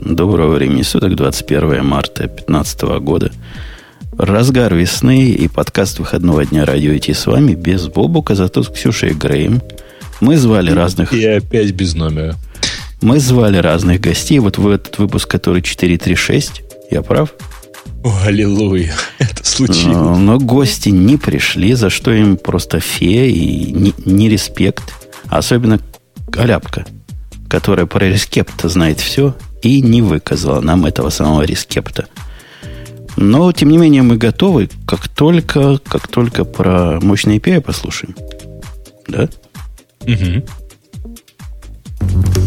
Доброго времени суток, 21 марта 2015 года. Разгар весны и подкаст выходного дня радио идти с вами без Бобука, зато с Ксюшей и Греем. Мы звали разных... И опять без номера. Мы звали разных гостей. Вот в этот выпуск, который 436, я прав? О, аллилуйя, это случилось. Но, но гости не пришли, за что им просто фея и не, не респект. Особенно Аляпка, которая про рескепта знает все и не выказала нам этого самого рескепта. Но, тем не менее, мы готовы, как только, как только про мощные API послушаем. Да? Угу.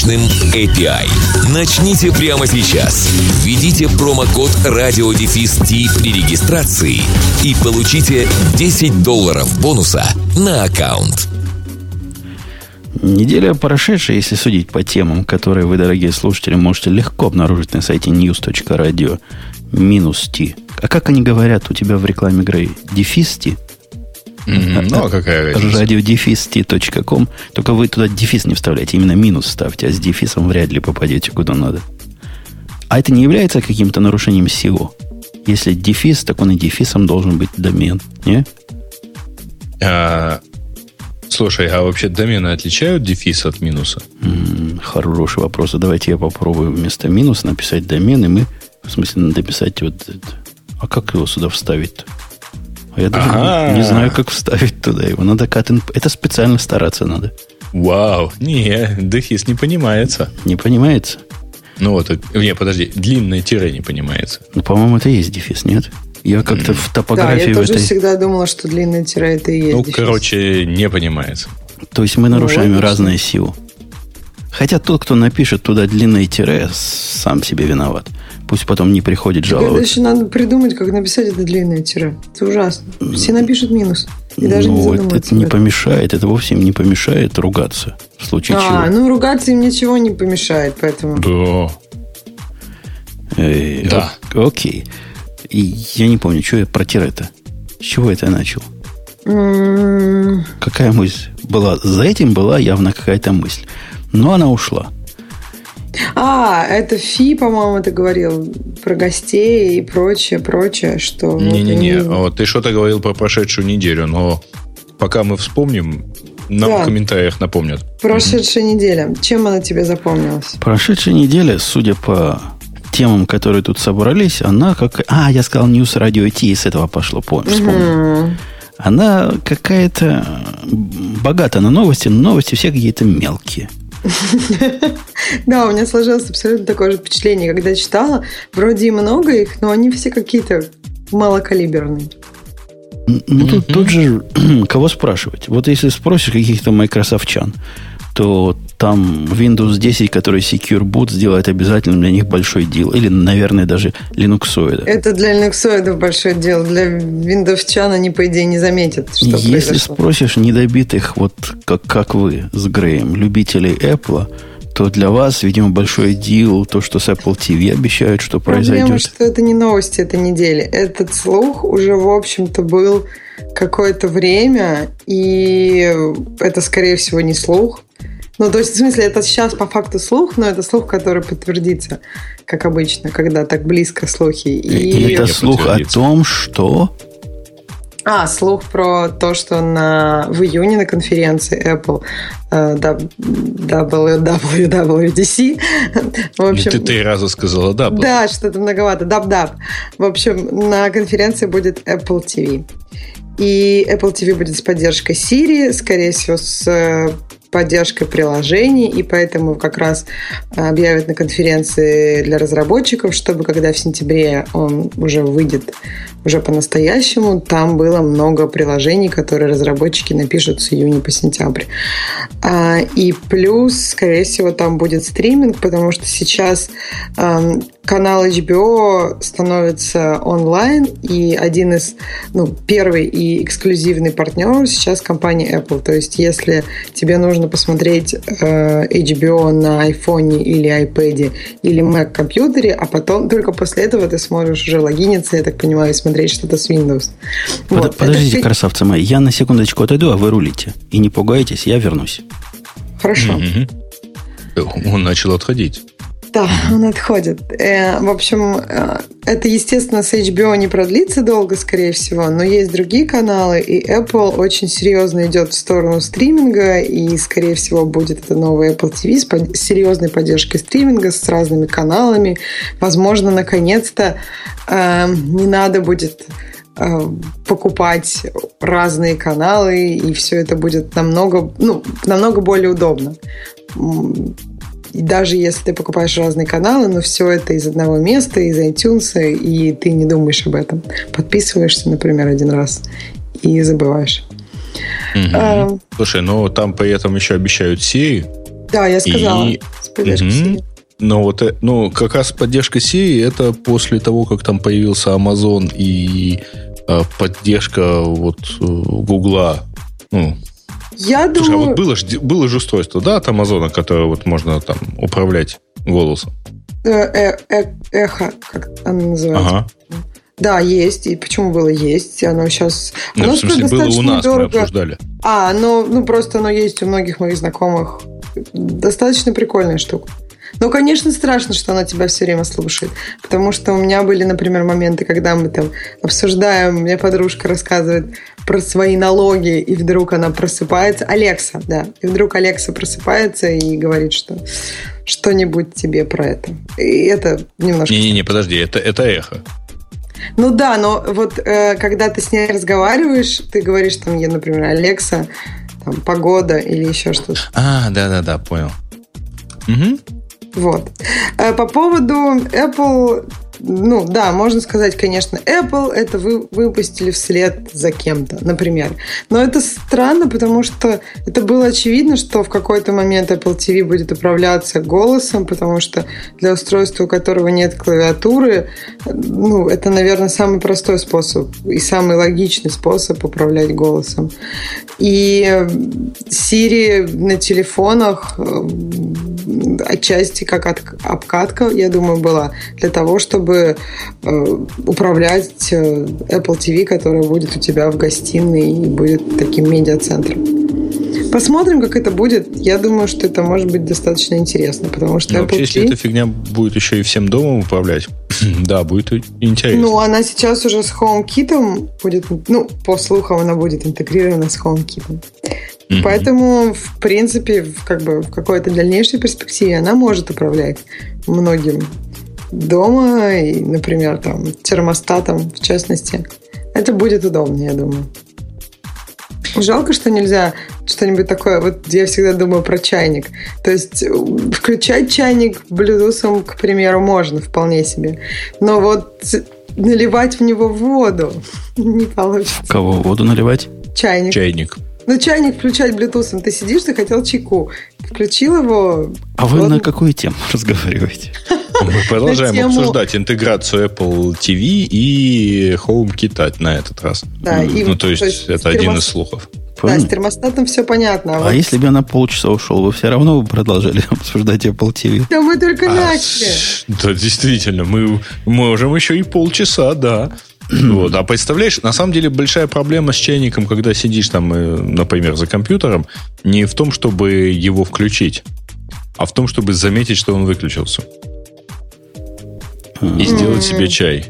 мощным API. Начните прямо сейчас. Введите промокод радиодефис при регистрации и получите 10 долларов бонуса на аккаунт. Неделя прошедшая, если судить по темам, которые вы, дорогие слушатели, можете легко обнаружить на сайте news.radio минус T. А как они говорят у тебя в рекламе Грей? Дефис T? Mm-hmm. Ну, а какая разница? Радиодефис.ком. Только вы туда дефис не вставляете, именно минус ставьте, а с дефисом вряд ли попадете куда надо. А это не является каким-то нарушением SEO? Если дефис, так он и дефисом должен быть домен, не? А, слушай, а вообще домены отличают дефис от минуса? М-м, хороший вопрос. Давайте я попробую вместо минуса написать домен, и мы, в смысле, надо писать вот это. А как его сюда вставить-то? А я даже не, не знаю, как вставить туда его. Надо катен... Это специально стараться надо. Вау, не, дефис не понимается. Не понимается? Ну вот, не, подожди, длинное тире не понимается. Ну, по-моему, это и есть дефис, нет? Я как-то в топографии... Да, я тоже этой... всегда думала, что длинное тире это и есть Ну, дефис. короче, не понимается. То есть мы нарушаем логично. разные силы. Хотя тот, кто напишет туда длинное тире, сам себе виноват. Пусть потом не приходит Это жаловаться. еще надо придумать, как написать это длинное тире. Это ужасно. Все напишут минус. И даже не ну, это, задумываются. это не помешает, это вовсе им не помешает ругаться. В случае А, чего. ну ругаться им ничего не помешает, поэтому... Да. Э, Да. ок- окей. И я не помню, что я про тире-то. С чего это я начал? М, Какая мысль была? За этим была явно какая-то мысль. Но она ушла. А, это Фи, по-моему, ты говорил про гостей и прочее, прочее, что... Не-не-не, они- вот ты что-то говорил про прошедшую неделю, но пока мы вспомним, нам Да. в комментариях напомнят. Прошедшая неделя. Чем она тебе запомнилась? Прошедшая неделя, судя по темам, которые тут собрались, она как... А, я сказал News Radio IT, и с этого пошло, помню, вспомнил. М, Она какая-то богата на новости, но новости все какие-то мелкие. Да, у меня сложилось абсолютно такое же впечатление, когда читала. Вроде и много их, но они все какие-то малокалиберные. Ну, тут, тут же кого спрашивать? Вот если спросишь каких-то майкрософтчан, то там Windows 10, который Secure Boot, сделает обязательно для них большой дел. Или, наверное, даже Linuxоида. Это для линуксоидов большое дело. Для виндовчан они, по идее, не заметят, что Если произошло. спросишь недобитых, вот как, как вы с Греем, любителей Apple, то для вас, видимо, большой дел то, что с Apple TV обещают, что Проблема, произойдет. что это не новости этой недели. Этот слух уже, в общем-то, был какое-то время, и это, скорее всего, не слух. Ну, то есть, в смысле, это сейчас по факту слух, но это слух, который подтвердится, как обычно, когда так близко слухи. И... Это не слух о том, что... А, слух про то, что на, в июне на конференции Apple э, W- WWDC, в общем, Ты три раза сказала да. Да, что-то многовато. Даб-даб. В общем, на конференции будет Apple TV. И Apple TV будет с поддержкой Siri, скорее всего, с поддержкой приложений, и поэтому как раз объявят на конференции для разработчиков, чтобы когда в сентябре он уже выйдет уже по-настоящему, там было много приложений, которые разработчики напишут с июня по сентябрь. А, и плюс, скорее всего, там будет стриминг, потому что сейчас канал HBO становится онлайн, и один из, ну, первый и эксклюзивный партнер сейчас компания Apple. То есть, если тебе нужно посмотреть э, HBO на iPhone или iPad или Mac компьютере, а потом только после этого ты сможешь уже логиниться, я так понимаю, и смотреть что-то с Windows. Под, вот. Подождите, Это... красавцы мои, я на секундочку отойду, а вы рулите. И не пугайтесь, я вернусь. Хорошо. Он начал отходить. Да, он отходит. Э, в общем, э, это, естественно, с HBO не продлится долго, скорее всего, но есть другие каналы, и Apple очень серьезно идет в сторону стриминга, и, скорее всего, будет это новый Apple TV с серьезной поддержкой стриминга, с разными каналами. Возможно, наконец-то э, не надо будет покупать разные каналы, и все это будет намного, ну, намного более удобно. И даже если ты покупаешь разные каналы, но все это из одного места, из iTunes, и ты не думаешь об этом. Подписываешься, например, один раз и забываешь. Угу. А, Слушай, ну там при этом еще обещают Siri. Да, я сказала. И... С поддержкой угу. Siri. Но вот, э, ну, как раз поддержка Siri это после того, как там появился Amazon и э, поддержка вот э, Гугла, ну, я Слушай, думаю... а вот было, было же устройство, да, от Амазона, которое вот можно там управлять голосом? Э, э, э, эхо, как оно называется. Ага. Да, есть. И почему было есть? Оно сейчас... Ну, оно в смысле, было у нас, дорого. мы обсуждали. А, ну, ну, просто оно есть у многих моих знакомых. Достаточно прикольная штука. Ну, конечно, страшно, что она тебя все время слушает. Потому что у меня были, например, моменты, когда мы там обсуждаем, мне подружка рассказывает про свои налоги, и вдруг она просыпается. Алекса, да. И вдруг Алекса просыпается и говорит, что что-нибудь тебе про это. И это немножко... Не-не-не, подожди, это, это эхо. Ну да, но вот э, когда ты с ней разговариваешь, ты говоришь там, я, например, Алекса, там, погода или еще что-то. А, да-да-да, понял. Угу. Вот. Э, по поводу Apple ну да, можно сказать, конечно, Apple это вы выпустили вслед за кем-то, например. Но это странно, потому что это было очевидно, что в какой-то момент Apple TV будет управляться голосом, потому что для устройства, у которого нет клавиатуры, ну, это, наверное, самый простой способ и самый логичный способ управлять голосом. И Siri на телефонах э, отчасти как обкатка, я думаю, была для того, чтобы чтобы э, управлять э, Apple TV, которая будет у тебя в гостиной и будет таким медиацентром. Посмотрим, как это будет. Я думаю, что это может быть достаточно интересно, потому что ну, Apple вообще, если эта фигня будет еще и всем домом управлять, да, будет интересно. Ну, она сейчас уже с HomeKit будет, ну, по слухам, она будет интегрирована с HomeKit. Mm-hmm. Поэтому, в принципе, в, как бы в какой-то дальнейшей перспективе она может управлять многим дома, и, например, там, термостатом, в частности. Это будет удобно, я думаю. Жалко, что нельзя что-нибудь такое. Вот я всегда думаю про чайник. То есть включать чайник Bluetooth, к примеру, можно вполне себе. Но вот наливать в него воду не получится. Кого воду наливать? Чайник. Чайник. Ну, чайник включать Bluetooth. Ты сидишь, ты хотел чайку. Включил его. А вы на какую тему разговариваете? Мы продолжаем тему... обсуждать интеграцию Apple TV и HomeKit на этот раз. Да, и, ну, то есть, то есть это термос... один из слухов. Да, с термостатом все понятно. А, а вот... если бы я на полчаса ушел, вы все равно бы продолжали обсуждать Apple TV? Да мы только а, начали. Да, действительно, мы можем еще и полчаса, да. Вот. А представляешь, на самом деле большая проблема с чайником, когда сидишь там, э, например, за компьютером, не в том, чтобы его включить, а в том, чтобы заметить, что он выключился и сделать себе чай.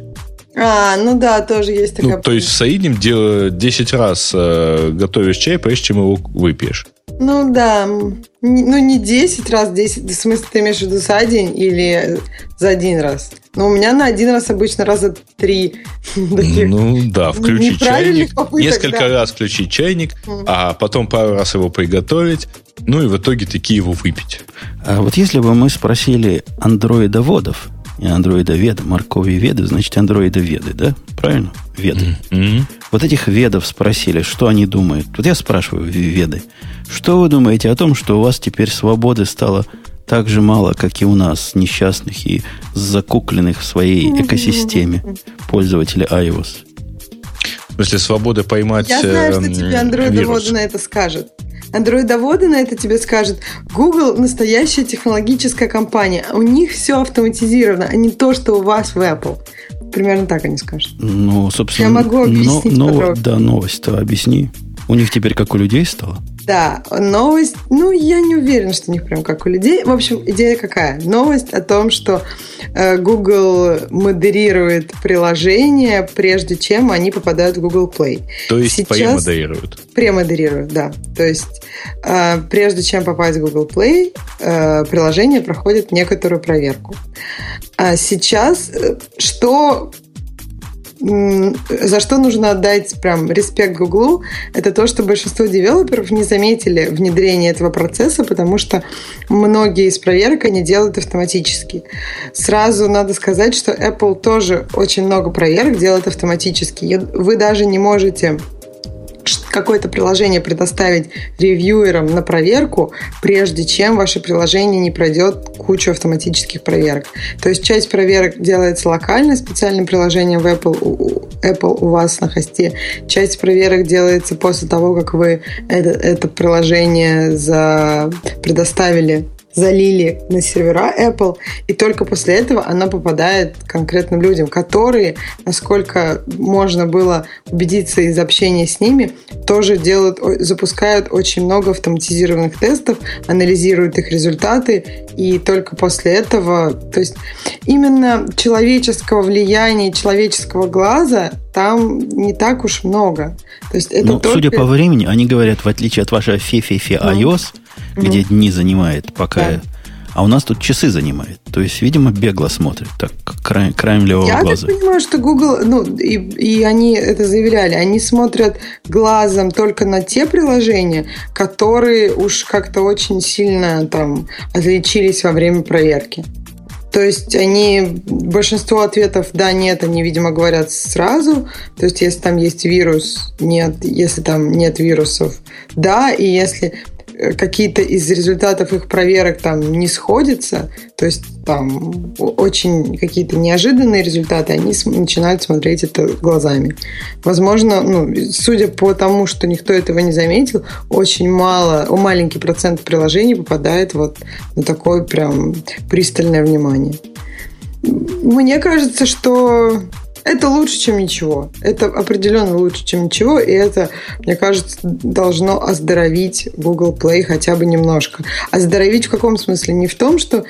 А, ну да, тоже есть такая... Ну, то есть в среднем 10 раз э, готовишь чай, прежде чем его выпьешь. Ну да, ну не 10 раз, 10, в смысле ты имеешь в виду за день или за один раз? Ну, у меня на один раз обычно раза три. Ну да, включить чайник, попыток, несколько да. раз включить чайник, mm. а потом пару раз его приготовить, Ну и в итоге таки его выпить. А вот если бы мы спросили андроидоводов, и андроидоведа, моркови веды, значит андроидоведы, да? Правильно? Веды. Mm-hmm. Вот этих ведов спросили, что они думают. Вот я спрашиваю веды, что вы думаете о том, что у вас теперь свободы стало так же мало, как и у нас, несчастных и закукленных в своей экосистеме пользователей iOS? В смысле, свободы поймать Я знаю, что эм, тебе андроидоводы на это скажет. Андроидоводы на это тебе скажут. Google настоящая технологическая компания. У них все автоматизировано, а не то, что у вас в Apple. Примерно так они скажут. Ну, собственно, Я могу объяснить но, но, да, новость-то объясни. У них теперь как у людей стало? Да, новость, ну, я не уверена, что у них прям как у людей. В общем, идея какая? Новость о том, что э, Google модерирует приложения, прежде чем они попадают в Google Play. То есть Сейчас- премодерируют. Премодерируют, да. То есть, э, прежде чем попасть в Google Play, э, приложение проходит некоторую проверку. А сейчас, э, что за что нужно отдать прям респект Гуглу, это то, что большинство девелоперов не заметили внедрение этого процесса, потому что многие из проверок они делают автоматически. Сразу надо сказать, что Apple тоже очень много проверок делает автоматически. Вы даже не можете какое-то приложение предоставить ревьюерам на проверку, прежде чем ваше приложение не пройдет кучу автоматических проверок. То есть часть проверок делается локально специальным приложением в Apple, у- Apple у вас на хосте. Часть проверок делается после того, как вы это, это приложение за... предоставили залили на сервера Apple, и только после этого она попадает конкретным людям, которые, насколько можно было убедиться из общения с ними, тоже делают, запускают очень много автоматизированных тестов, анализируют их результаты, и только после этого, то есть именно человеческого влияния, человеческого глаза там не так уж много. То есть это Ну, только... судя по времени, они говорят, в отличие от вашей фе-фе-фе Ну. где дни занимает, пока... Да. А у нас тут часы занимает. То есть, видимо, бегло смотрит, так, краем, краем левого Я глаза. так понимаю, что Google, ну, и, и они это заявляли, они смотрят глазом только на те приложения, которые уж как-то очень сильно там отличились во время проверки. То есть они большинство ответов да, нет, они, видимо, говорят сразу. То есть если там есть вирус, нет, если там нет вирусов, да, и если какие-то из результатов их проверок там не сходятся, то есть там очень какие-то неожиданные результаты, они начинают смотреть это глазами. Возможно, ну, судя по тому, что никто этого не заметил, очень мало, о, маленький процент приложений попадает вот на такое прям пристальное внимание. Мне кажется, что это лучше, чем ничего. Это определенно лучше, чем ничего, и это, мне кажется, должно оздоровить Google Play хотя бы немножко. Оздоровить в каком смысле? Не в том, что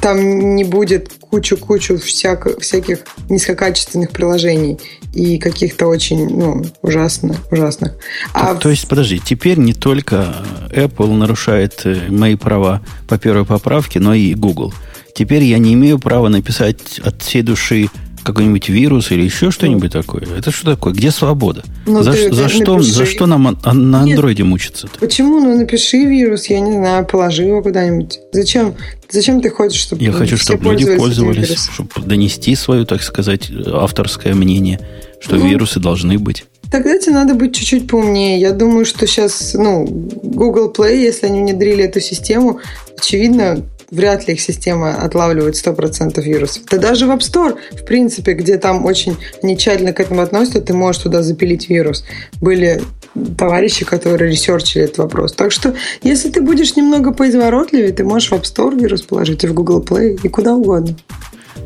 там не будет кучу-кучу всяких низкокачественных приложений и каких-то очень ну, ужасно, ужасных. А То, то есть, подожди, теперь не только Apple нарушает э, мои права по первой поправке, но и Google. Теперь я не имею права написать от всей души какой-нибудь вирус или еще что-нибудь такое. Это что такое? Где свобода? Ну, за, ты за что, напиши. за что нам а- на Нет. андроиде мучиться-то? Почему? Ну, напиши вирус, я не знаю, положи его куда-нибудь. Зачем? Зачем ты хочешь, чтобы Я хочу, чтобы люди этим пользовались, чтобы донести свое, так сказать, авторское мнение, что Ну. вирусы должны быть. Тогда тебе надо быть чуть-чуть поумнее. Я думаю, что сейчас, ну, Google Play, если они внедрили эту систему, очевидно, вряд ли их система отлавливает 100% вирусов. Да даже в App Store, в принципе, где там очень они тщательно к этому относятся, ты можешь туда запилить вирус. Были товарищи, которые ресерчили этот вопрос. Так что, если ты будешь немного поизворотливее, ты можешь в App Store вирус положить и в Google Play, и куда угодно.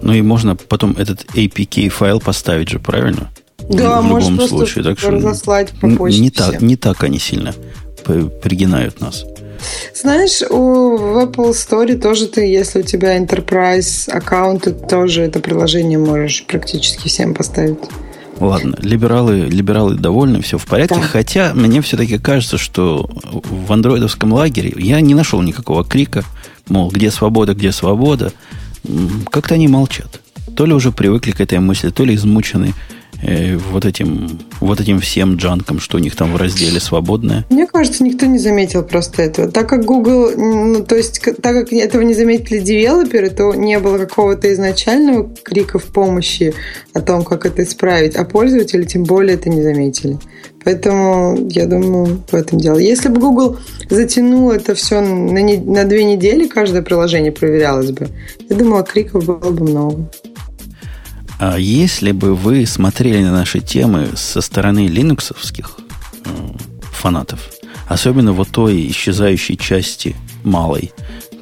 Ну и можно потом этот APK файл поставить же, правильно? Да, в любом случае. Так что разослать по почте не, так, не так они сильно пригинают нас. Знаешь, у, в Apple Store тоже ты, если у тебя Enterprise аккаунт, ты тоже это приложение можешь практически всем поставить. Ладно, либералы, либералы довольны, все в порядке. Да. Хотя мне все-таки кажется, что в андроидовском лагере я не нашел никакого крика, мол, где свобода, где свобода. Как-то они молчат. То ли уже привыкли к этой мысли, то ли измучены э, вот, этим, вот этим всем джанком, что у них там в разделе свободное? Мне кажется, никто не заметил просто этого. Так как Google, ну, то есть, так как этого не заметили девелоперы, то не было какого-то изначального крика в помощи о том, как это исправить, а пользователи тем более это не заметили. Поэтому я думаю, в этом дело. Если бы Google затянул это все на, не, на две недели, каждое приложение проверялось бы, я думаю, криков было бы много. А если бы вы смотрели на наши темы со стороны линуксовских э, фанатов, особенно вот той исчезающей части малой,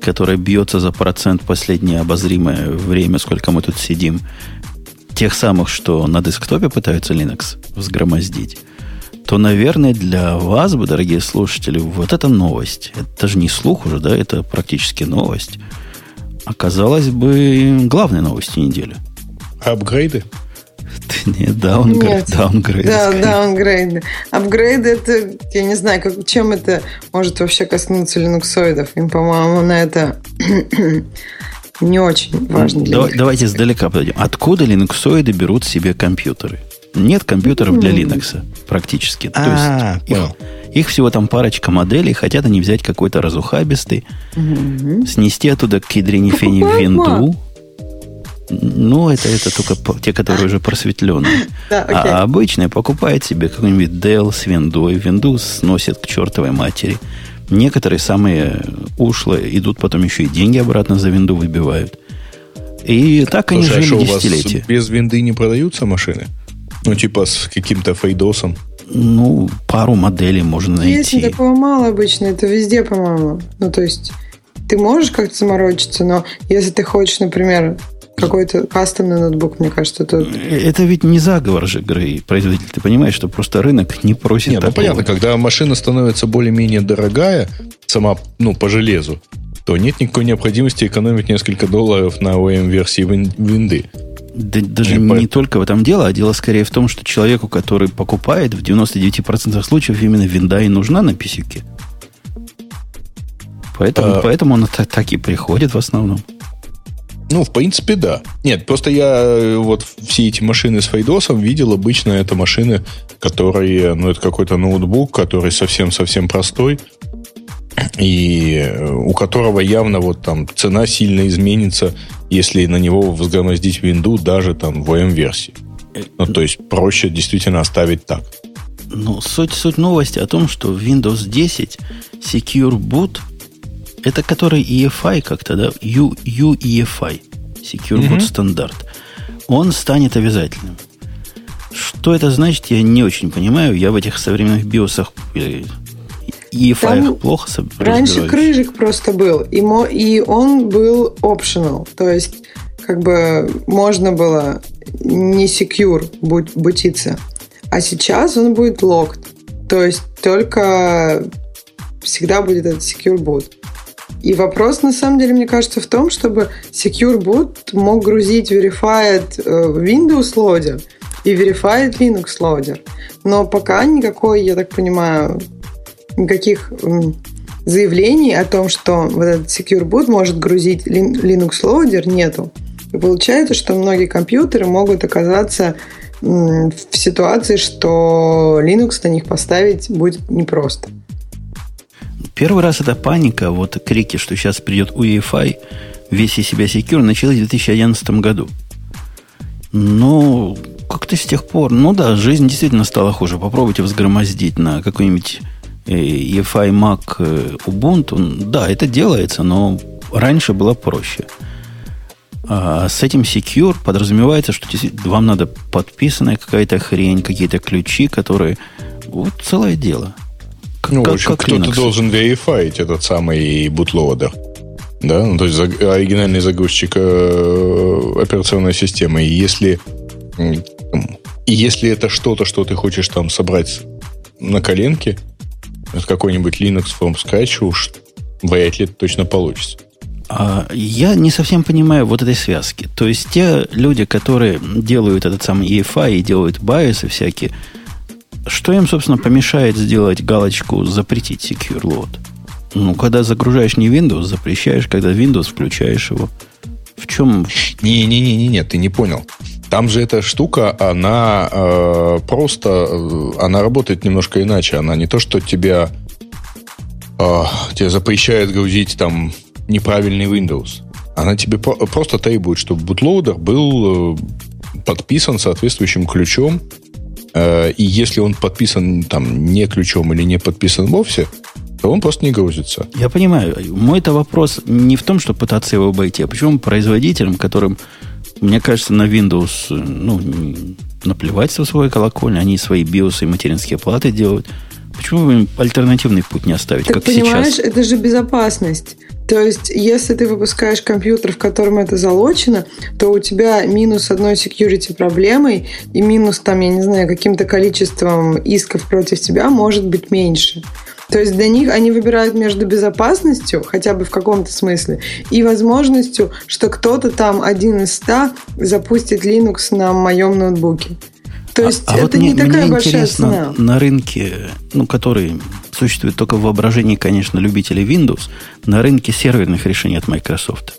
которая бьется за процент последнее обозримое время, сколько мы тут сидим, тех самых, что на десктопе пытаются Linux взгромоздить, то, наверное, для вас бы, дорогие слушатели, вот эта новость, это же не слух уже, да, это практически новость, оказалась бы главной новостью недели. Апгрейды? Нет, даунгрейд. Даунгрейд. Да, даунгрейды. Апгрейды это, я не знаю, как, чем это может вообще коснуться линуксоидов. Им, по-моему, на это не очень важно для Давай, Давайте сдалека подойдем. Откуда линуксоиды берут себе компьютеры? Нет компьютеров для Linux практически. То а, есть их, их всего там парочка моделей, хотят они взять какой-то разухабистый, снести оттуда к ядрине фени в винду, ну, это, это только те, которые уже просветленные. Да, okay. А обычные покупает себе какой-нибудь Dell с виндой. Винду сносит к чертовой матери. Некоторые самые ушлые идут потом еще и деньги обратно за винду выбивают. И так они Слушай, а жили а десятилетия. без винды не продаются машины? Ну, типа с каким-то фейдосом? Ну, пару моделей можно найти. Если такого мало обычно, это везде, по-моему. Ну, то есть, ты можешь как-то заморочиться, но если ты хочешь, например, какой-то кастомный ноутбук, мне кажется, тут... Это ведь не заговор же, Грей, производитель. Ты понимаешь, что просто рынок не просит Нет, ну понятно, когда машина становится более-менее дорогая, сама, ну, по железу, то нет никакой необходимости экономить несколько долларов на OEM-версии винды. Да, даже не, не только в этом дело, а дело скорее в том, что человеку, который покупает, в 99% случаев именно винда и нужна на писюке. Поэтому, а... поэтому она так, так и приходит в основном. Ну, в принципе, да. Нет, просто я э, вот все эти машины с фейдосом видел. Обычно это машины, которые, ну, это какой-то ноутбук, который совсем-совсем простой, и э, у которого явно вот там цена сильно изменится, если на него взгромоздить винду даже там в VM-версии. Ну, то есть проще действительно оставить так. Ну, суть, суть новости о том, что Windows 10 Secure Boot – это который EFI как-то, да? U, UEFI. Secure Boot стандарт. Он станет обязательным. Что это значит, я не очень понимаю. Я в этих современных биосах EFI плохо Раньше крыжик просто был, и, мо, и он был optional. То есть, как бы можно было не secure будь, бутиться. А сейчас он будет locked. То есть только всегда будет этот secure boot. И вопрос, на самом деле, мне кажется, в том, чтобы Secure Boot мог грузить Verified э, Windows Loader и Verified Linux Loader. Но пока никакой, я так понимаю, никаких заявлений о том, что вот этот Secure Boot может грузить Linux Loader, нету. И получается, что многие компьютеры могут оказаться в ситуации, что Linux на них поставить будет непросто. Первый раз эта паника, вот крики, что сейчас придет UEFI, весь из себя Secure, началась в 2011 году. Но как-то с тех пор, ну да, жизнь действительно стала хуже. Попробуйте взгромоздить на какой-нибудь EFI Mac э, Ubuntu. Да, это делается, но раньше было проще. А с этим Secure подразумевается, что вам надо подписанная какая-то хрень, какие-то ключи, которые... Вот целое дело – ну, как, в общем, кто-то должен верифаить этот самый бутлоадер. Да, ну, то есть оригинальный загрузчик э, операционной системы. И если, и если это что-то, что ты хочешь там собрать на коленке, какой-нибудь Linux from scratch, уж вряд ли это точно получится. А я не совсем понимаю вот этой связки. То есть те люди, которые делают этот самый EFI и делают байосы всякие, что им, собственно, помешает сделать галочку «Запретить Secure Load»? Ну, когда загружаешь не Windows, запрещаешь, когда Windows включаешь его. В чем... Не-не-не, не, ты не понял. Там же эта штука, она э, просто, э, она работает немножко иначе. Она не то, что тебя, э, тебе запрещает грузить там неправильный Windows. Она тебе про- просто требует, чтобы бутлоудер был э, подписан соответствующим ключом. Э, и если он подписан там не ключом или не подписан вовсе, то он просто не грузится. Я понимаю. Мой это вопрос не в том, чтобы пытаться его обойти, а почему производителям, которым мне кажется, на Windows ну, наплевать со своей колокольни, они свои биосы и материнские платы делают. Почему им альтернативный путь не оставить, так как понимаешь, сейчас? это же безопасность. То есть, если ты выпускаешь компьютер, в котором это залочено, то у тебя минус одной security проблемой и минус, там, я не знаю, каким-то количеством исков против тебя может быть меньше. То есть для них они выбирают между безопасностью, хотя бы в каком-то смысле, и возможностью, что кто-то там один из ста запустит Linux на моем ноутбуке. То есть а, а это вот не мне, такая мне большая цена. На рынке, ну, который существует только в воображении, конечно, любителей Windows, на рынке серверных решений от Microsoft.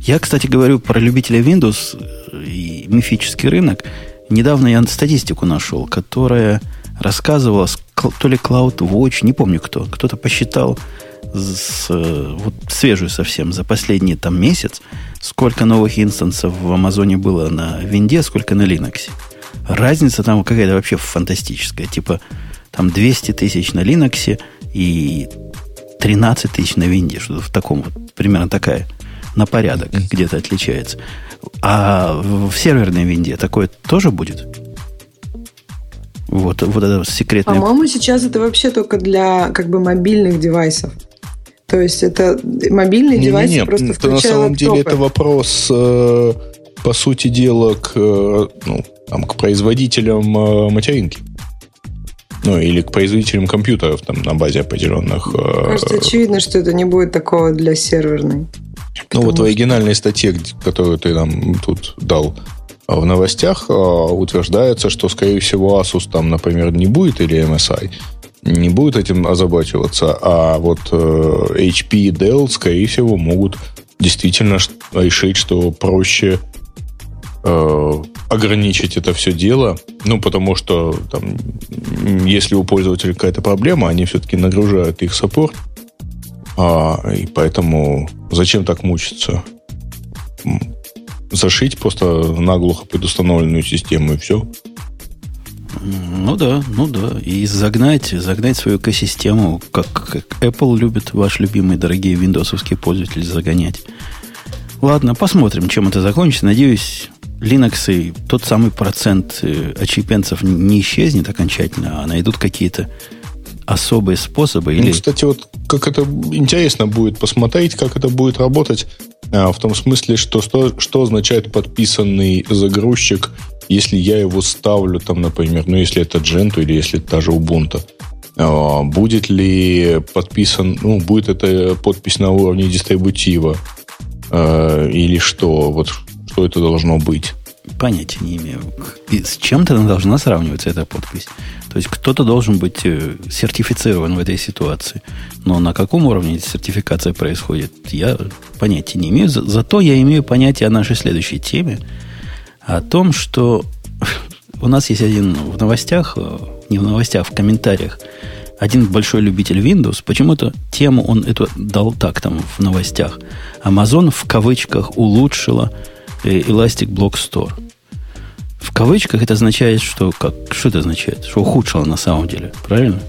Я, кстати, говорю про любителей Windows и мифический рынок. Недавно я статистику нашел, которая рассказывала, то ли Cloud Watch, не помню кто, кто-то посчитал с, э, вот свежую совсем, за последний там месяц, сколько новых инстансов в Амазоне было на Винде, сколько на Linux. Разница там какая-то вообще фантастическая. Типа там 200 тысяч на Linux и 13 тысяч на Винде. Что-то в таком вот, примерно такая на порядок где-то отличается. А в серверной винде такое тоже будет? Вот, вот это секретное. По-моему, сейчас это вообще только для как бы мобильных девайсов. То есть это мобильные не, девайсы не, не. просто это На самом лаптопы. деле это вопрос, э, по сути дела, к, э, ну, там, к производителям э, материнки. Ну, или к производителям компьютеров там, на базе определенных... Кажется, очевидно, что это не будет такого для серверной. Ну, вот в оригинальной статье, которую ты нам тут дал, в новостях утверждается, что, скорее всего, Asus там, например, не будет или MSI не будет этим озабачиваться, а вот э, HP и Dell, скорее всего, могут действительно решить, что проще э, ограничить это все дело, ну, потому что там, если у пользователя какая-то проблема, они все-таки нагружают их саппорт, а, и поэтому зачем так мучиться? зашить просто наглухо предустановленную систему и все. Ну да, ну да. И загнать, загнать свою экосистему, как, как Apple любит, ваш любимый, дорогие виндосовские пользователи, загонять. Ладно, посмотрим, чем это закончится. Надеюсь, Linux и тот самый процент э, очепенцев не исчезнет окончательно, а найдут какие-то особые способы. Ну, или... кстати, вот как это интересно будет посмотреть, как это будет работать а, в том смысле, что, что, что означает подписанный загрузчик, если я его ставлю, там, например, ну, если это Gentoo или если это даже Ubuntu. А, будет ли подписан, ну, будет это подпись на уровне дистрибутива а, или что? Вот что это должно быть? Понятия не имею. С чем-то она должна сравниваться, эта подпись. То есть кто-то должен быть э, сертифицирован в этой ситуации. Но на каком уровне сертификация происходит, я понятия не имею. Зато я имею понятие о нашей следующей теме. О том, что у нас есть один в новостях, э, не в новостях, в комментариях, один большой любитель Windows, почему-то тему он эту дал так там в новостях. Amazon в кавычках улучшила Elastic Block Store. В кавычках это означает, что как что это означает? Что ухудшила на самом деле, правильно?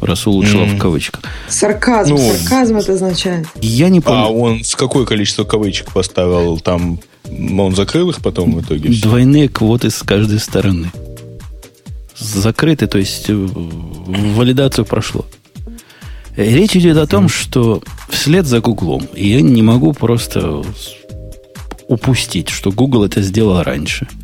Раз улучшила mm. в кавычках. Сарказм, ну, сарказм это означает. Я не помню. А он с какое количество кавычек поставил? Там он закрыл их потом в итоге? Все? Двойные квоты с каждой стороны. Закрыты, то есть э, валидацию прошло. Речь идет о том, что вслед за Гуглом я не могу просто упустить, что Google это сделал раньше –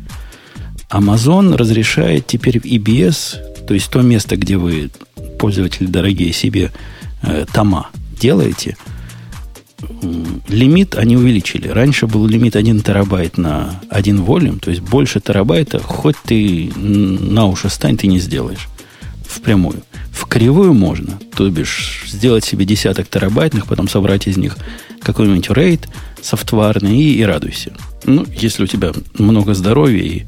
Amazon разрешает теперь в EBS, то есть то место, где вы, пользователи дорогие, себе э, тома делаете, лимит они увеличили. Раньше был лимит 1 терабайт на один волюм, то есть больше терабайта, хоть ты на уши стань, ты не сделаешь впрямую. В кривую можно, то бишь сделать себе десяток терабайтных, потом собрать из них какой-нибудь рейд, софтварные и, и радуйся. Ну, если у тебя много здоровья и,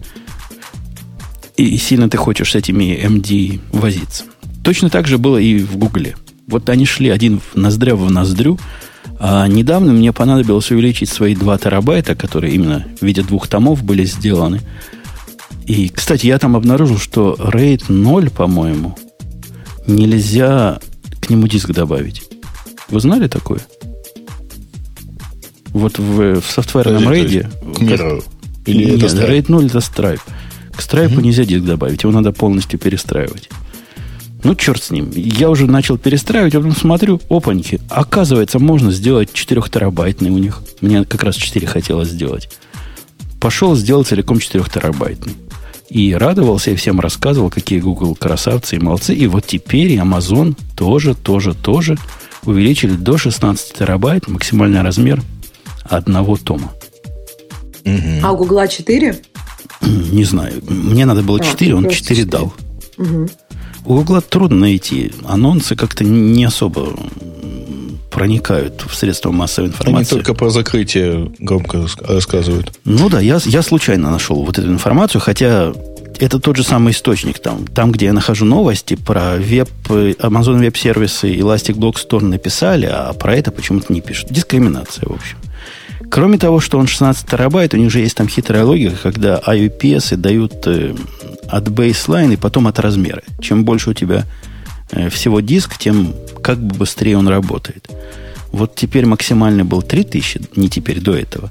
и сильно ты хочешь с этими MD возиться. Точно так же было и в Гугле. Вот они шли один в ноздря в ноздрю, а недавно мне понадобилось увеличить свои 2 терабайта, которые именно в виде двух томов были сделаны. И, кстати, я там обнаружил, что RAID 0, по-моему, нельзя к нему диск добавить. Вы знали такое? Вот в, в софтверном рейде... К Или Нет, это RAID 0 это Stripe. К Stripe угу. нельзя диск добавить, его надо полностью перестраивать. Ну, черт с ним. Я уже начал перестраивать, а потом смотрю, опаньки. Оказывается, можно сделать 4 терабайтный у них. Мне как раз 4 хотелось сделать. Пошел, сделал целиком 4 терабайтный. И радовался, и всем рассказывал, какие Google красавцы и молодцы. И вот теперь Amazon тоже, тоже, тоже увеличили до 16 терабайт максимальный размер одного тома. А у Гугла 4? Не знаю. Мне надо было 4, а, он 4, 4 дал. Угу. У Гугла трудно найти. Анонсы как-то не особо проникают в средства массовой информации. Они только про закрытие громко рассказывают. Ну да, я, я случайно нашел вот эту информацию, хотя это тот же самый источник там. Там, где я нахожу новости про веб, Amazon веб-сервисы, Elastic Block Store написали, а про это почему-то не пишут. Дискриминация, в общем. Кроме того, что он 16 терабайт, у них же есть там хитрая логика, когда IUPS дают э, от бейслайна и потом от размера. Чем больше у тебя э, всего диск, тем как бы быстрее он работает. Вот теперь максимальный был 3000, не теперь, до этого.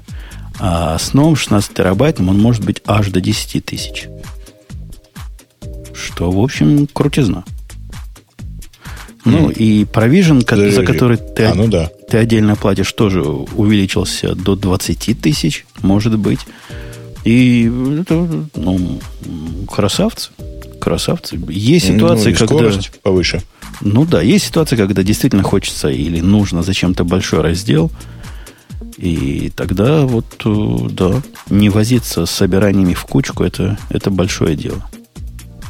А с новым 16 терабайтом он может быть аж до 10 тысяч. Что, в общем, крутизна. Ну, mm. и Provision, Подожди. за который ты, а, ну да. ты отдельно платишь, тоже увеличился до 20 тысяч, может быть. И это, ну, красавцы. Красавцы. Есть ну, ситуации, ну, когда... повыше. Ну да, есть ситуации, когда действительно хочется или нужно зачем-то большой раздел. И тогда вот, э, да, не возиться с собираниями в кучку, это, это большое дело.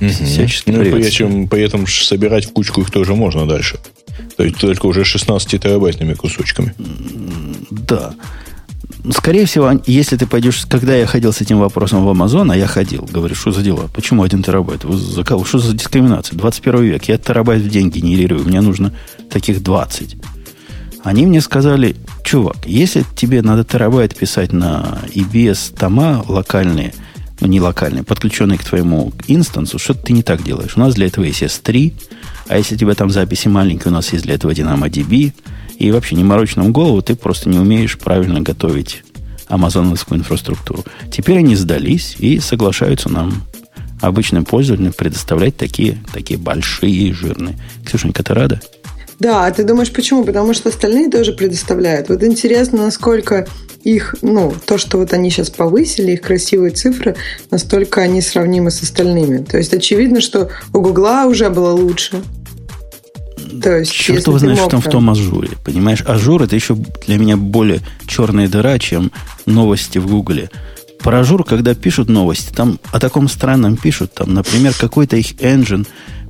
Угу. Всячески ну, причем, при этом собирать в кучку их тоже можно дальше. То есть только уже 16 терабайтными кусочками. Да. Скорее всего, если ты пойдешь... Когда я ходил с этим вопросом в Amazon, а я ходил, говорю, что за дела? Почему один терабайт? Вы за кого? Что за дискриминация? 21 век. Я терабайт в деньги генерирую. Мне нужно таких 20. Они мне сказали, чувак, если тебе надо терабайт писать на EBS тома локальные – не локальный, подключенный к твоему инстансу, что-то ты не так делаешь. У нас для этого есть S3, а если у тебя там записи маленькие, у нас есть для этого DynamoDB, и вообще не морочь нам голову, ты просто не умеешь правильно готовить амазоновскую инфраструктуру. Теперь они сдались и соглашаются нам, обычным пользователям, предоставлять такие, такие большие и жирные. Ксюшенька, ты рада? Да, а ты думаешь, почему? Потому что остальные тоже предоставляют. Вот интересно, насколько их, ну, то, что вот они сейчас повысили, их красивые цифры, настолько они сравнимы с остальными. То есть очевидно, что у Гугла уже было лучше. То есть, Черт его знает, что там в том ажуре. Понимаешь, Azure это еще для меня более черная дыра, чем новости в Гугле. Про Azure, когда пишут новости, там о таком странном пишут, там, например, какой-то их engine,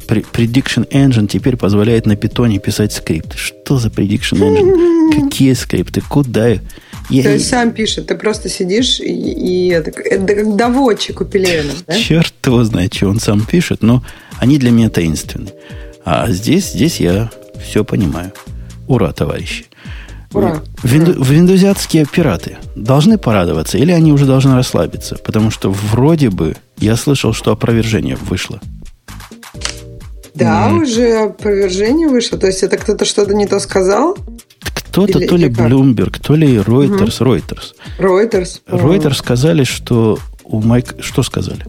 prediction engine теперь позволяет на питоне писать скрипт. Что за prediction engine? Какие скрипты? Куда? Я... То есть сам пишет, ты просто сидишь и, и это, это как доводчик у Пелевина, да? Черт его знает, что он сам пишет, но они для меня таинственны. А здесь, здесь я все понимаю. Ура, товарищи. Ура. Винду, виндузиатские пираты должны порадоваться или они уже должны расслабиться? Потому что вроде бы я слышал, что опровержение вышло. Да, mm. уже опровержение вышло. То есть это кто-то что-то не то сказал? Кто-то, то ли Bloomberg, то ли Reuters, угу. Reuters. Reuters. Reuters сказали, что у Майк... Что сказали?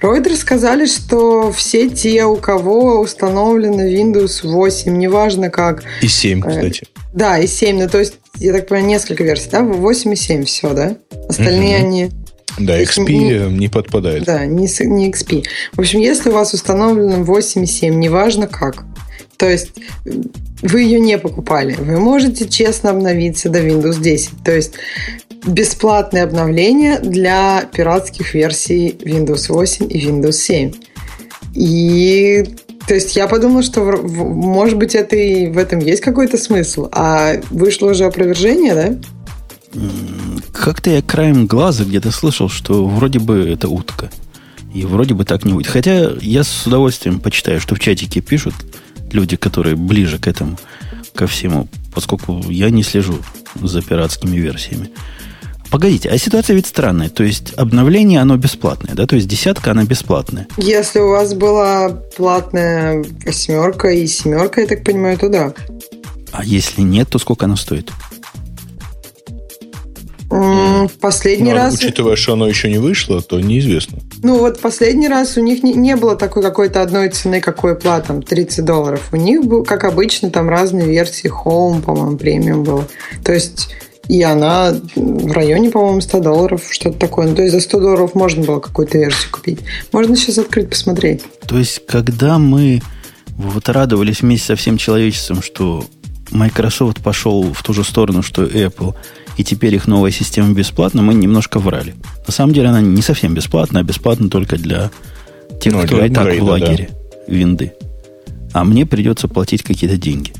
Reuters сказали, что все те, у кого установлено Windows 8, неважно как. И 7, э, кстати. Да, и 7. Ну, то есть, я так понимаю, несколько версий, да? 8 и 7, все, да? Остальные угу. они... Да, XP не, не подпадает. Да, не, не XP. В общем, если у вас установлено 8 и 7, неважно как, то есть вы ее не покупали. Вы можете честно обновиться до Windows 10. То есть бесплатное обновление для пиратских версий Windows 8 и Windows 7. И то есть я подумала, что может быть это и в этом есть какой-то смысл. А вышло уже опровержение, да? Как-то я краем глаза где-то слышал, что вроде бы это утка. И вроде бы так не будет. Хотя я с удовольствием почитаю, что в чатике пишут люди, которые ближе к этому, ко всему, поскольку я не слежу за пиратскими версиями. Погодите, а ситуация ведь странная. То есть обновление, оно бесплатное, да? То есть десятка, она бесплатная. Если у вас была платная восьмерка и семерка, я так понимаю, то да. А если нет, то сколько она стоит? Последний Ну, раз... Учитывая, что оно еще не вышло, то неизвестно. Ну вот последний раз у них не, не было такой какой-то одной цены, какой платом, 30 долларов. У них был, как обычно, там разные версии Home, по-моему, премиум было. То есть и она в районе, по-моему, 100 долларов, что-то такое. Ну, то есть за 100 долларов можно было какую-то версию купить. Можно сейчас открыть, посмотреть. То есть, когда мы вот радовались вместе со всем человечеством, что Microsoft пошел в ту же сторону, что Apple, и теперь их новая система бесплатна, мы немножко врали. На самом деле она не совсем бесплатна, а бесплатна только для тех, Ну, кто для и так в лагере винды. А мне придется платить какие-то деньги.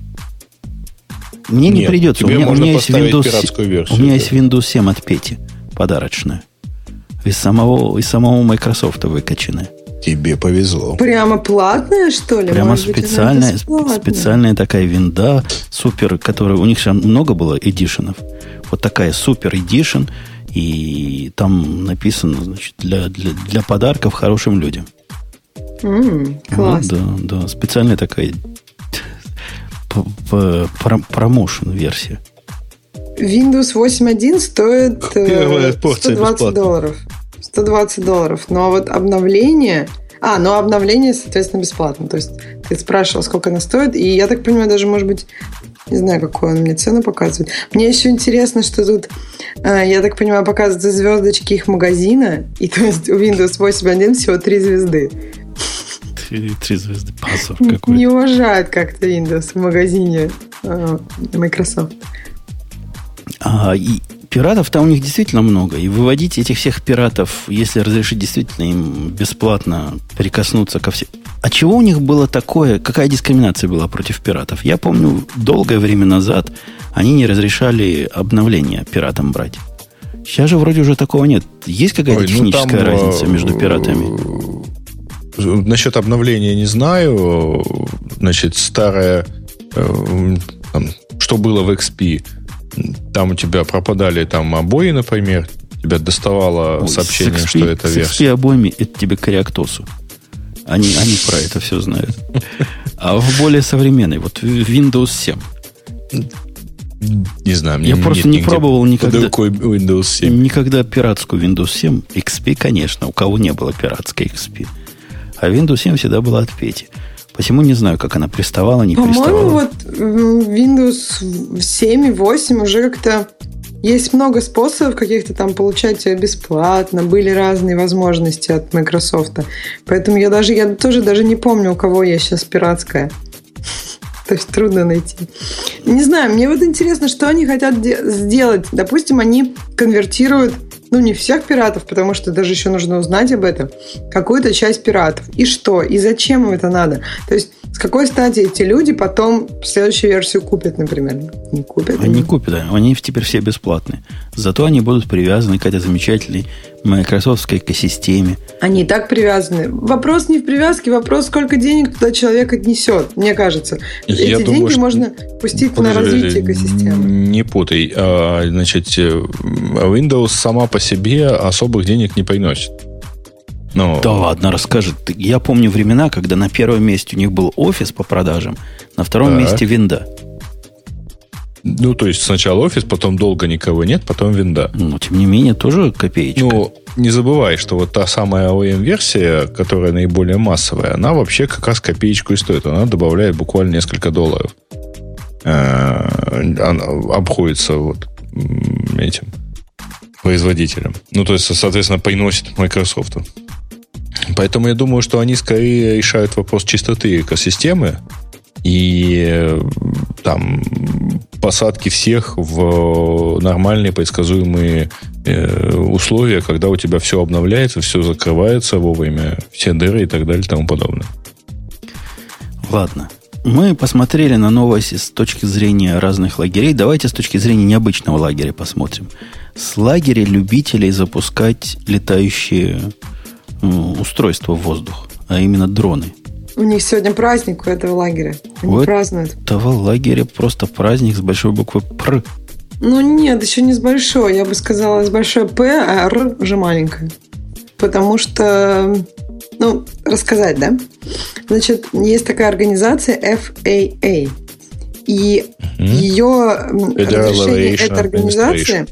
Мне не Нет, придется. У меня, у меня есть Windows, версию, у меня да. есть Windows 7 от Пети, подарочная. Из самого, из самого Microsoft выкачанная. Тебе повезло. Прямо платная, что ли? Прямо Может быть, специальная, бесплатная? специальная такая винда, супер, которая у них же много было эдишенов. Вот такая супер эдишн, и там написано, значит, для, для, для подарков хорошим людям. М, класс. Вот, да, да, специальная такая п- п- про- промоушен версия. Windows 8.1 стоит э, Первая порция 120 бесплатно. долларов. 120 долларов. Ну а вот обновление... А, ну обновление, соответственно, бесплатно. То есть ты спрашивал, сколько оно стоит, и я так понимаю, даже, может быть, не знаю, какую он мне цену показывает. Мне еще интересно, что тут, э, я так понимаю, показываются звездочки их магазина, и то есть у Windows 8.1 всего три звезды. Три, звезды позор Не какой. уважают как-то Windows в магазине э, Microsoft. А, и пиратов там у них действительно много. И выводить этих всех пиратов, если разрешить действительно им бесплатно прикоснуться ко всем. А чего у них было такое? Какая дискриминация была против пиратов? Я помню, долгое время назад они не разрешали обновления пиратам брать. Сейчас же вроде уже такого нет. Есть какая-то Ой, ну, техническая там, разница э, между пиратами? Насчет обновления не знаю. Значит, старое, э, там, что было в XP, там у тебя пропадали там обои, например, тебя доставало Ой, сообщение, с XP что это версия. XP обоими это тебе кориактосу. Они, они про это все знают. А в более современной, вот Windows 7, Не знаю, мне Я просто не пробовал никогда. Windows 7. Никогда пиратскую Windows 7, XP, конечно, у кого не было пиратской XP. А Windows 7 всегда была от Пети. Посему не знаю, как она приставала, не По-моему, приставала. вот м, Windows 7 и 8 уже как-то есть много способов каких-то там получать ее бесплатно. Были разные возможности от Microsoft. Поэтому я даже, я тоже даже не помню, у кого я сейчас пиратская. То есть трудно найти. Не знаю, мне вот интересно, что они хотят де- сделать. Допустим, они конвертируют, ну, не всех пиратов, потому что даже еще нужно узнать об этом, какую-то часть пиратов. И что? И зачем им это надо? То есть с какой стати эти люди потом следующую версию купят, например? Не купят. Они купят, да. они теперь все бесплатные. Зато они будут привязаны к этой замечательной майкрософтской экосистеме. Они и так привязаны. Вопрос не в привязке, вопрос, сколько денег туда человек отнесет, мне кажется. Я Эти думаю, деньги что- можно пустить на Подожди, развитие экосистемы. Не путай. А, Значит, э, Windows сама по себе особых денег не приносит. Ну, Да ладно, расскажет. Я помню времена, когда на первом месте у них был офис по продажам, на втором Так. месте винда. ну, то есть сначала офис, потом долго никого нет, потом винда. Но, тем не менее, тоже копеечка. Ну, не забывай, что вот та самая OEM-версия, которая наиболее массовая, она вообще как раз копеечку и стоит. Она добавляет буквально несколько долларов. Э, Она обходится вот этим производителем. Ну, то есть, соответственно, приносит Microsoft. Поэтому я думаю, что они скорее решают вопрос чистоты экосистемы и э, там посадки всех в нормальные предсказуемые э, условия, когда у тебя все обновляется, все закрывается вовремя, все дыры и так далее и тому подобное. Ладно. мы посмотрели на новости с точки зрения разных лагерей. Давайте с точки зрения необычного лагеря посмотрим. С лагеря любителей запускать летающие устройства в воздух, а именно дроны. У них сегодня праздник у этого лагеря. Они у празднуют. этого лагеря просто праздник с большой буквы «Пр». Ну нет, еще не с большой. Я бы сказала, с большой «П», а «Р» уже маленькая. Потому что ну, рассказать, да? Значит, есть такая организация FAA. И mm-hmm. ее разрешение этой организации...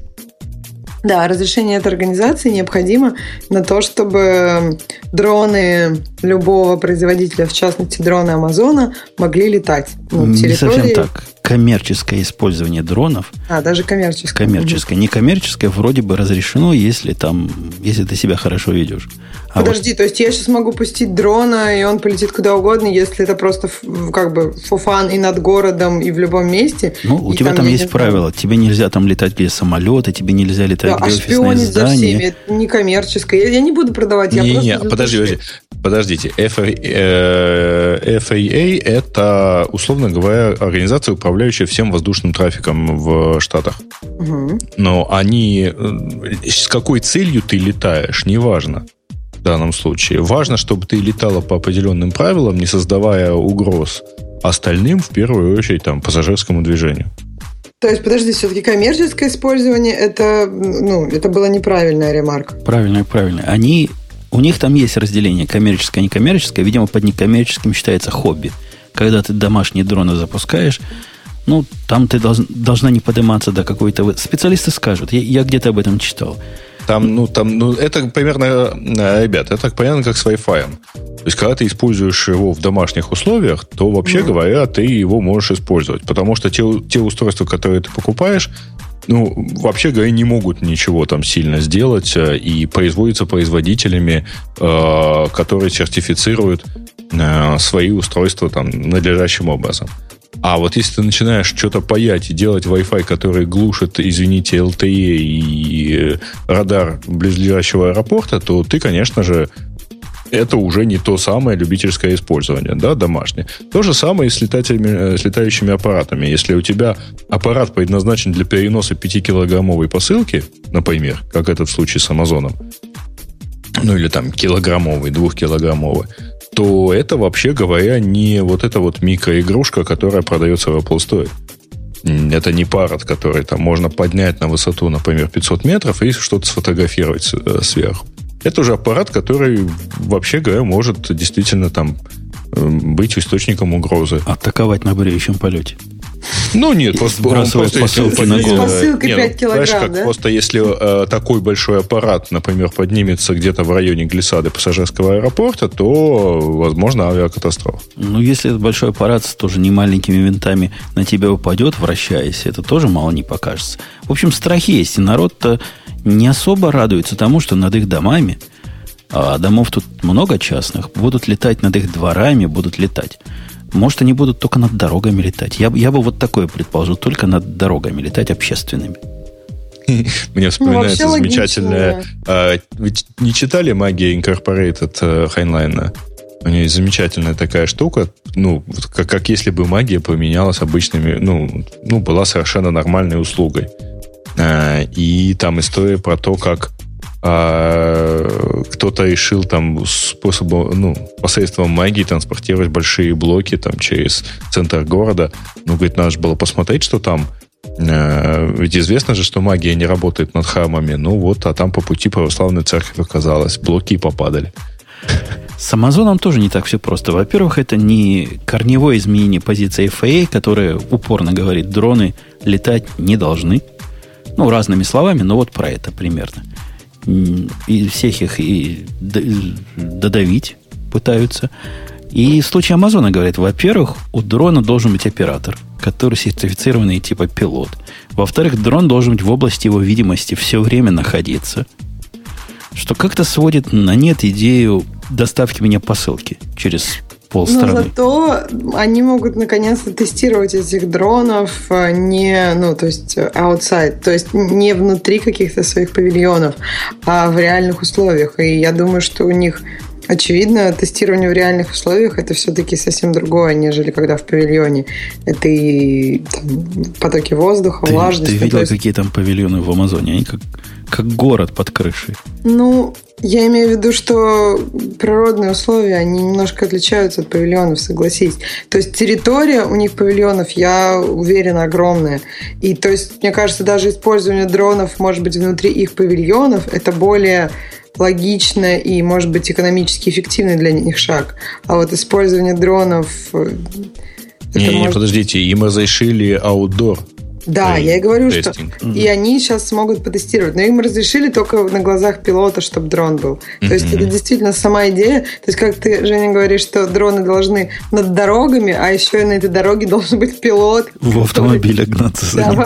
Да, разрешение этой организации необходимо на то, чтобы дроны любого производителя, в частности дроны Амазона, могли летать. Ну, Не территории... совсем так коммерческое использование дронов. А, даже коммерческое. Коммерческое. Угу. Некоммерческое вроде бы разрешено, если там, если ты себя хорошо ведешь. А Подожди, вот... то есть я сейчас могу пустить дрона, и он полетит куда угодно, если это просто как бы фуфан и над городом, и в любом месте. Ну, у тебя там, там есть правила. Тебе нельзя там летать где самолеты, тебе нельзя летать да, где а офисное здание. За всеми. Это не коммерческое. Я, я не буду продавать, я не, просто... Не, подожди, подожди. Подождите. FAA, FAA – это, условно говоря, организация управляющая всем воздушным трафиком в Штатах. Угу. Но они... Э, с какой целью ты летаешь, неважно данном случае. Важно, чтобы ты летала по определенным правилам, не создавая угроз остальным, в первую очередь, там, пассажирскому движению. То есть, подожди, все-таки коммерческое использование это, ну, это была неправильная ремарка. Правильно, правильно. Они, у них там есть разделение коммерческое, некоммерческое. Видимо, под некоммерческим считается хобби. Когда ты домашние дроны запускаешь, ну, там ты должен, должна не подниматься до какой-то... Специалисты скажут. Я, я где-то об этом читал. Там, ну, там, ну, это примерно, э, ребят, это понятно, как с Wi-Fi. То есть, когда ты используешь его в домашних условиях, то, вообще mm-hmm. говоря, ты его можешь использовать. Потому что те, те устройства, которые ты покупаешь, ну, вообще говоря, не могут ничего там сильно сделать э, и производятся производителями, э, которые сертифицируют э, свои устройства там надлежащим образом. А вот если ты начинаешь что-то паять и делать Wi-Fi, который глушит, извините, LTE и э, радар близлежащего аэропорта, то ты, конечно же, это уже не то самое любительское использование, да, домашнее. То же самое и с, летателями, э, с летающими аппаратами. Если у тебя аппарат предназначен для переноса 5-килограммовой посылки, например, как это в случае с Амазоном, ну или там килограммовый, двухкилограммовый, то это, вообще говоря, не вот эта вот микроигрушка, которая продается в Apple Store. Это не парад, который там можно поднять на высоту, например, 500 метров и что-то сфотографировать э, сверху. Это уже аппарат, который, вообще говоря, может действительно там э, быть источником угрозы. Атаковать на бреющем полете. Ну, нет, просто, просто посылки на голову. Посылкой 5 ну, килограмм, как, да? Просто если э, такой большой аппарат, например, поднимется где-то в районе глиссады пассажирского аэропорта, то, возможно, авиакатастрофа. Ну, если этот большой аппарат с тоже не маленькими винтами на тебя упадет, вращаясь, это тоже мало не покажется. В общем, страхи есть, и народ-то не особо радуется тому, что над их домами, а домов тут много частных, будут летать над их дворами, будут летать. Может, они будут только над дорогами летать. Я, я бы вот такое предположил, только над дорогами летать общественными. Мне вспоминается ну, замечательная... А, вы не читали «Магия Incorporated» э, Хайнлайна? У нее есть замечательная такая штука, ну, как, как если бы магия поменялась обычными, ну, ну, была совершенно нормальной услугой. А, и там история про то, как а кто-то решил там способом, ну, посредством магии транспортировать большие блоки там через центр города. Ну, говорит, надо же было посмотреть, что там. Э, ведь известно же, что магия не работает над храмами. Ну вот, а там по пути православная церковь оказалась. Блоки попадали. С Амазоном тоже не так все просто. Во-первых, это не корневое изменение позиции FAA, которая упорно говорит, дроны летать не должны. Ну, разными словами, но вот про это примерно и всех их и додавить пытаются. И в случае Амазона говорят, во-первых, у дрона должен быть оператор, который сертифицированный типа пилот. Во-вторых, дрон должен быть в области его видимости все время находиться. Что как-то сводит на нет идею доставки меня посылки через полстраны. Но зато они могут наконец-то тестировать этих дронов а, не, ну, то есть outside, то есть не внутри каких-то своих павильонов, а в реальных условиях. И я думаю, что у них очевидно, тестирование в реальных условиях это все-таки совсем другое, нежели когда в павильоне. Это и там, потоки воздуха, ты, влажность. Ты видел, есть... какие там павильоны в Амазоне? Они как, как город под крышей. Ну, я имею в виду, что природные условия, они немножко отличаются от павильонов, согласись. То есть территория у них павильонов, я уверена, огромная. И то есть, мне кажется, даже использование дронов, может быть, внутри их павильонов, это более логично и, может быть, экономически эффективный для них шаг. А вот использование дронов... Э, не, не, может... подождите, им разрешили аутдор да, я и говорю, тестинг. что и они сейчас смогут потестировать, но им разрешили только на глазах пилота, чтобы дрон был. То есть это действительно сама идея. То есть как ты, Женя, говоришь, что дроны должны над дорогами, а еще и на этой дороге должен быть пилот. В автомобиле гнаться за ним.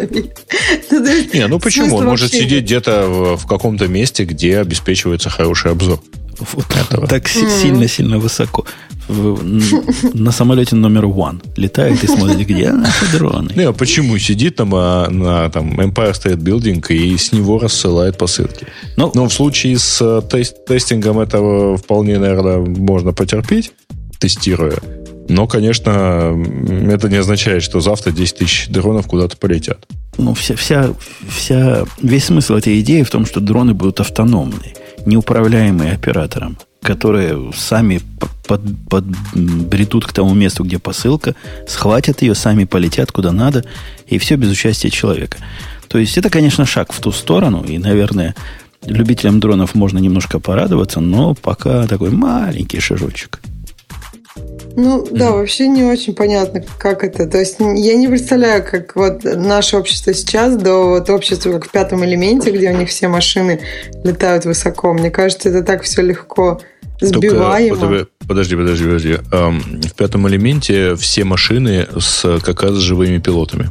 Не, ну почему? Он может сидеть где-то в каком-то месте, где обеспечивается хороший обзор. Вот этого. Так сильно-сильно высоко на самолете номер one летает и смотрит, где наши дроны. Не, а почему? Сидит там а, на там, Empire State Building и с него рассылает посылки. Ну, Но в случае с э, тест, тестингом этого вполне, наверное, можно потерпеть, тестируя. Но, конечно, это не означает, что завтра 10 тысяч дронов куда-то полетят. Ну, вся, вся, вся, весь смысл этой идеи в том, что дроны будут автономные, неуправляемые оператором которые сами под, подбредут к тому месту, где посылка, схватят ее, сами полетят куда надо, и все без участия человека. То есть это, конечно, шаг в ту сторону, и, наверное, любителям дронов можно немножко порадоваться, но пока такой маленький шажочек. Ну да, вообще не очень понятно, как это. То есть я не представляю, как вот наше общество сейчас до вот общества как в пятом элементе, где у них все машины летают высоко. Мне кажется, это так все легко Сбиваемо. Только, подожди, подожди, подожди. В пятом элементе все машины с как раз живыми пилотами.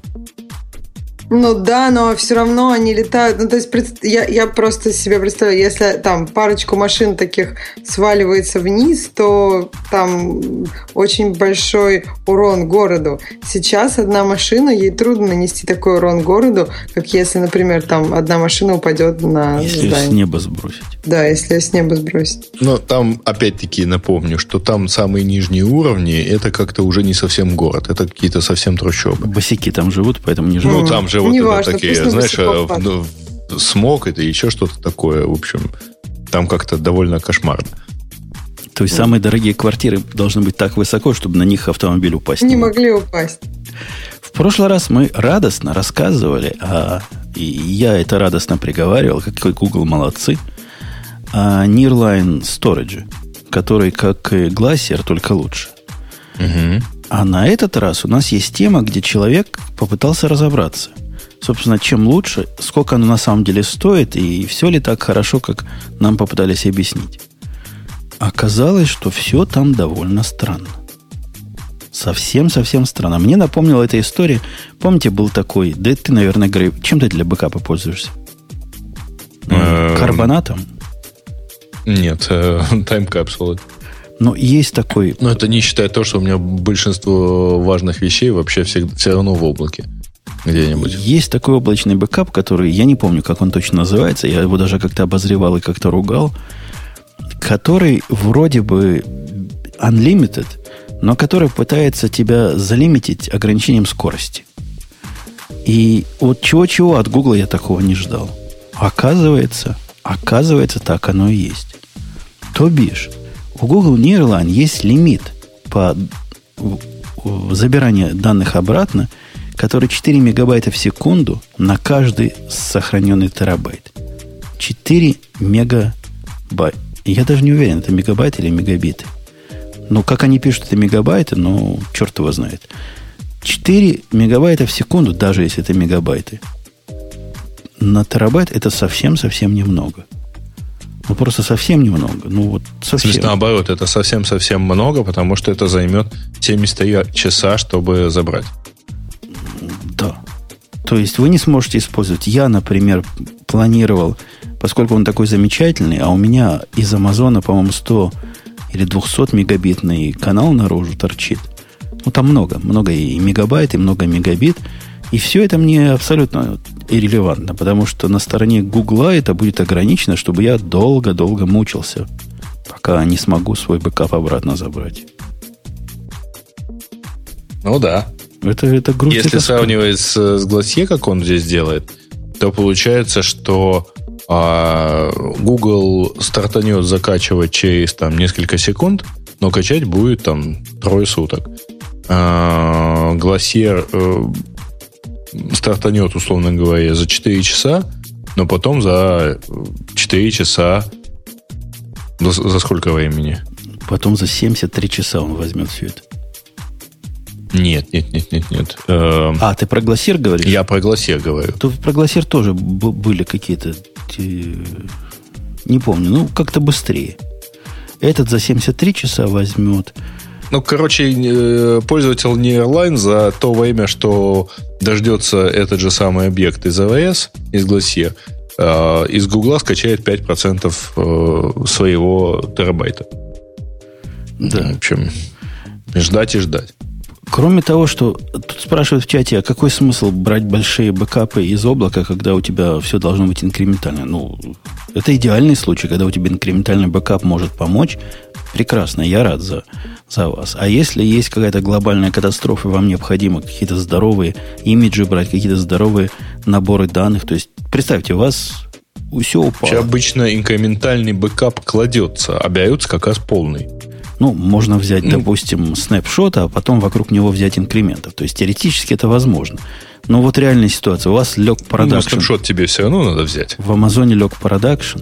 Ну да, но все равно они летают. Ну, то есть я, я просто себе представляю, если там парочку машин таких сваливается вниз, то там очень большой урон городу. Сейчас одна машина, ей трудно нанести такой урон городу, как если, например, там одна машина упадет на Если здание. с неба сбросить. Да, если с неба сбросить. Но там, опять-таки, напомню, что там самые нижние уровни, это как-то уже не совсем город, это какие-то совсем трущобы. Босики там живут, поэтому не живут. Ну, там же вот не это важно, такие, знаешь, э, ну, смог это еще что-то такое, в общем, там как-то довольно кошмарно. То есть самые дорогие квартиры должны быть так высоко, чтобы на них автомобиль упасть. Не могли упасть. В прошлый раз мы радостно рассказывали, а и я это радостно приговаривал, какой Google молодцы, о Nearline Storage, который как и Glacier, только лучше. Угу. А на этот раз у нас есть тема, где человек попытался разобраться – собственно, чем лучше, сколько оно на самом деле стоит, и все ли так хорошо, как нам попытались объяснить. Оказалось, что все там довольно странно. Совсем-совсем странно. Мне напомнила эта история. Помните, был такой, да ты, наверное, Грей, чем ты для бэкапа пользуешься? Эм, Carbonite ом? Нет, Time Capsule. Но есть такой... Но это не считая то, что у меня большинство важных вещей вообще все, все равно в облаке где-нибудь. Есть такой облачный бэкап, который, я не помню, как он точно называется, я его даже как-то обозревал и как-то ругал, который вроде бы unlimited, но который пытается тебя залимитить ограничением скорости. И вот чего-чего от Google я такого не ждал. Оказывается, оказывается, так оно и есть. То бишь, у Google Nearline есть лимит по забиранию данных обратно – который 4 мегабайта в секунду на каждый сохраненный терабайт. 4 мегабайта. Я даже не уверен, это мегабайт или мегабиты. Ну, как они пишут, это мегабайты, ну, черт его знает. 4 мегабайта в секунду, даже если это мегабайты, на терабайт это совсем-совсем немного. Ну, просто совсем немного. Ну, вот совсем. То есть, наоборот, это совсем-совсем много, потому что это займет 73 часа, чтобы забрать. То есть вы не сможете использовать. Я, например, планировал, поскольку он такой замечательный, а у меня из Амазона, по-моему, 100 или 200 мегабитный канал наружу торчит. Ну, там много. Много и мегабайт, и много мегабит. И все это мне абсолютно иррелевантно, потому что на стороне Гугла это будет ограничено, чтобы я долго-долго мучился, пока не смогу свой бэкап обратно забрать. Ну да. Это, это грусть. Если это сравнивать с, с Glacier, как он здесь делает, то получается, что а, Google стартанет закачивать через там, несколько секунд, но качать будет там трое суток. А, Glacier э, стартанет, условно говоря, за 4 часа, но потом за 4 часа за, за сколько времени? Потом за 73 часа он возьмет все это. Нет, нет, нет, нет, нет. Эм, А, ты про глассир говоришь? Я про Glacier говорю. Тут про глассир тоже б- были какие-то... те- Не помню, ну, как-то быстрее. Этот за 73 часа возьмет. Ну, короче, э, пользователь Nearline за то время, что дождется этот же самый объект из AWS, из Glacier, э, из Гугла скачает 5% э, своего терабайта. Да. В общем, ждать и ждать. Кроме того, что тут спрашивают в чате, а какой смысл брать большие бэкапы из облака, когда у тебя все должно быть инкрементально? Ну, это идеальный случай, когда у тебя инкрементальный бэкап может помочь. Прекрасно, я рад за, за вас. А если есть какая-то глобальная катастрофа, вам необходимо какие-то здоровые имиджи брать, какие-то здоровые наборы данных, то есть представьте, у вас все упало. Обычно инкрементальный бэкап кладется, а как раз полный. Ну, можно взять, Ну. допустим, снапшот, а потом вокруг него взять инкрементов. То есть теоретически это возможно. Но вот реальная ситуация. У вас лег Ну, продакшн. снапшот тебе все равно надо взять. в Амазоне лег продакшн,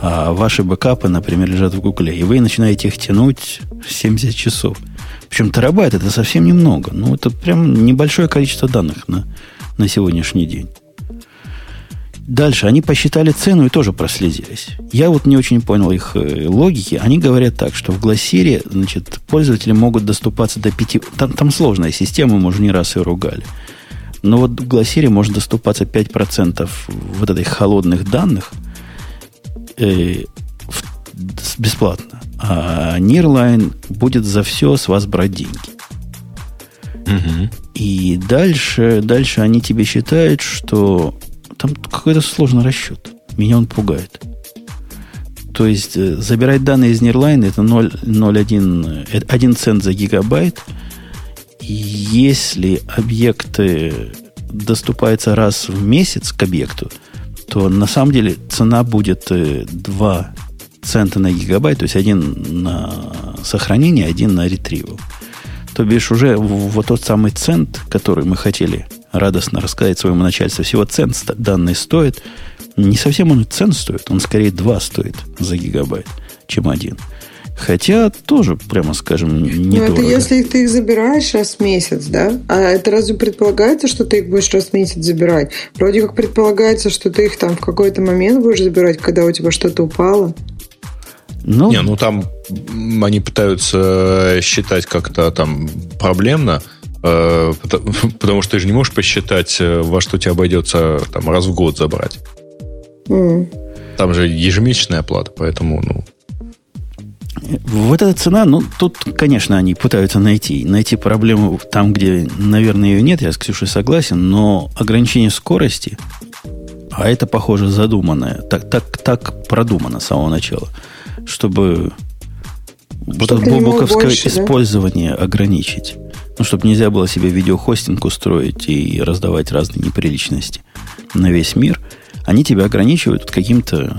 а ваши бэкапы, например, лежат в Гугле, и вы начинаете их тянуть 70 часов. Причем терабайт это совсем немного. Ну, это прям небольшое количество данных на, на сегодняшний день. Дальше они посчитали цену и тоже прослезились. Я вот не очень понял их э, логики. Они говорят так, что в Глассире, значит, пользователи могут доступаться до 5... Там, там сложная система, мы уже не раз ее ругали. Но вот в Глассире можно доступаться 5% вот этих холодных данных э, в- бесплатно. А Nearline будет за все с вас брать деньги. И дальше, дальше они тебе считают, что там какой-то сложный расчет. Меня он пугает. То есть э, забирать данные из Nearline это 0,01 э, 1 цент за гигабайт. И если объекты доступаются раз в месяц к объекту, то на самом деле цена будет э, 2 цента на гигабайт, то есть один на сохранение, один на ретривал. То бишь уже вот тот самый цент, который мы хотели радостно рассказать своему начальству, всего цент ста- данный стоит, не совсем он цент стоит, он скорее 2 стоит за гигабайт, чем один. Хотя тоже, прямо скажем, Ну, недорого. это если ты их забираешь раз в месяц, да? А это разве предполагается, что ты их будешь раз в месяц забирать? Вроде как предполагается, что ты их там в какой-то момент будешь забирать, когда у тебя что-то упало. Ну, Не, ну там они пытаются считать как-то там проблемно, э, потому, потому что ты же не можешь посчитать, э, во что тебе обойдется там раз в год забрать. М. Там же ежемесячная оплата, поэтому, ну, Вот эта цена, ну, тут, конечно, они пытаются найти. Найти проблему там, где, наверное, ее нет, я с Ксюшей согласен, но ограничение скорости, а это, похоже, задуманное, так, так, так продумано с самого начала, чтобы вот это бобуковское больше, да? использование ограничить. Ну, чтобы нельзя было себе видеохостинг устроить и раздавать разные неприличности на весь мир. Они тебя ограничивают каким-то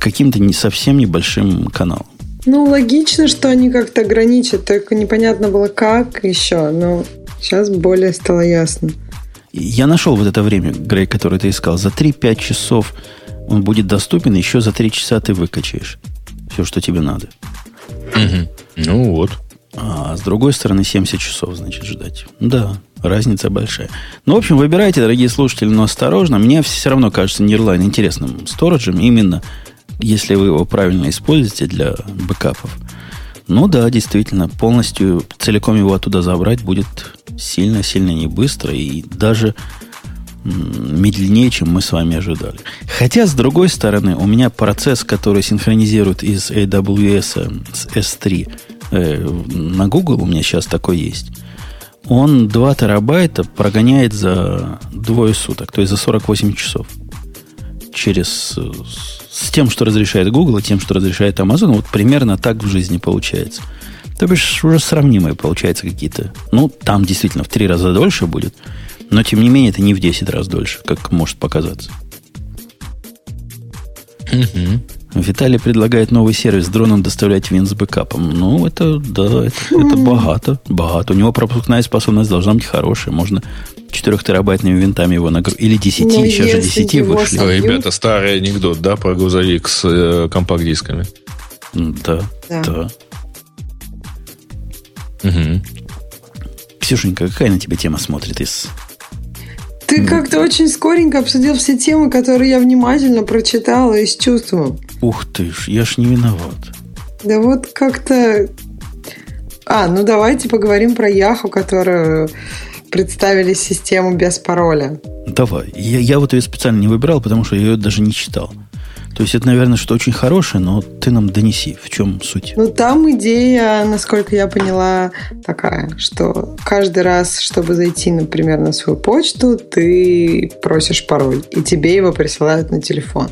каким-то не совсем небольшим каналом. Ну, логично, что они как-то ограничат, только непонятно было как еще, но сейчас более стало ясно. Я нашел вот это время, Грей, которое ты искал. За 3-5 часов он будет доступен, еще за 3 часа ты выкачаешь все, что тебе надо. ну вот. А с другой стороны, 70 часов, значит, ждать. Да, разница большая. Ну, в общем, выбирайте, дорогие слушатели, но осторожно. Мне все равно кажется Nearline интересным сториджем, именно если вы его правильно используете для бэкапов. Ну да, действительно, полностью, целиком его оттуда забрать будет сильно-сильно не быстро и даже медленнее, чем мы с вами ожидали. Хотя, с другой стороны, у меня процесс, который синхронизирует из AWS с S3 э, на Google, у меня сейчас такой есть, он 2 терабайта прогоняет за двое суток, то есть за 48 часов через с- тем, что разрешает Google, и тем, что разрешает Amazon, вот примерно так в жизни получается. То бишь уже сравнимые получаются какие-то. Ну, там действительно в три раза дольше будет, но тем не менее это не в 10 раз дольше, как может показаться. Виталий предлагает новый сервис с дроном доставлять вин с бэкапом. Ну, это, да, это, это богато. Богато. У него пропускная способность должна быть хорошая. Можно 4 терабайтными винтами его нагрузить. Или 10, Но сейчас же 10 вышли. Собью... Ребята, старый анекдот, да, про грузовик с э, компакт-дисками? Да, да. да. Угу. Ксюшенька, какая на тебя тема смотрит из ты как-то очень скоренько обсудил все темы, которые я внимательно прочитала и с чувством. Ух ты ж, я ж не виноват. Да вот как-то... А, ну давайте поговорим про Яху, которую представили систему без пароля. Давай. Я, я вот ее специально не выбирал, потому что я ее даже не читал. То есть это, наверное, что очень хорошее, но ты нам донеси, в чем суть. Ну, там идея, насколько я поняла, такая, что каждый раз, чтобы зайти, например, на свою почту, ты просишь пароль, и тебе его присылают на телефон.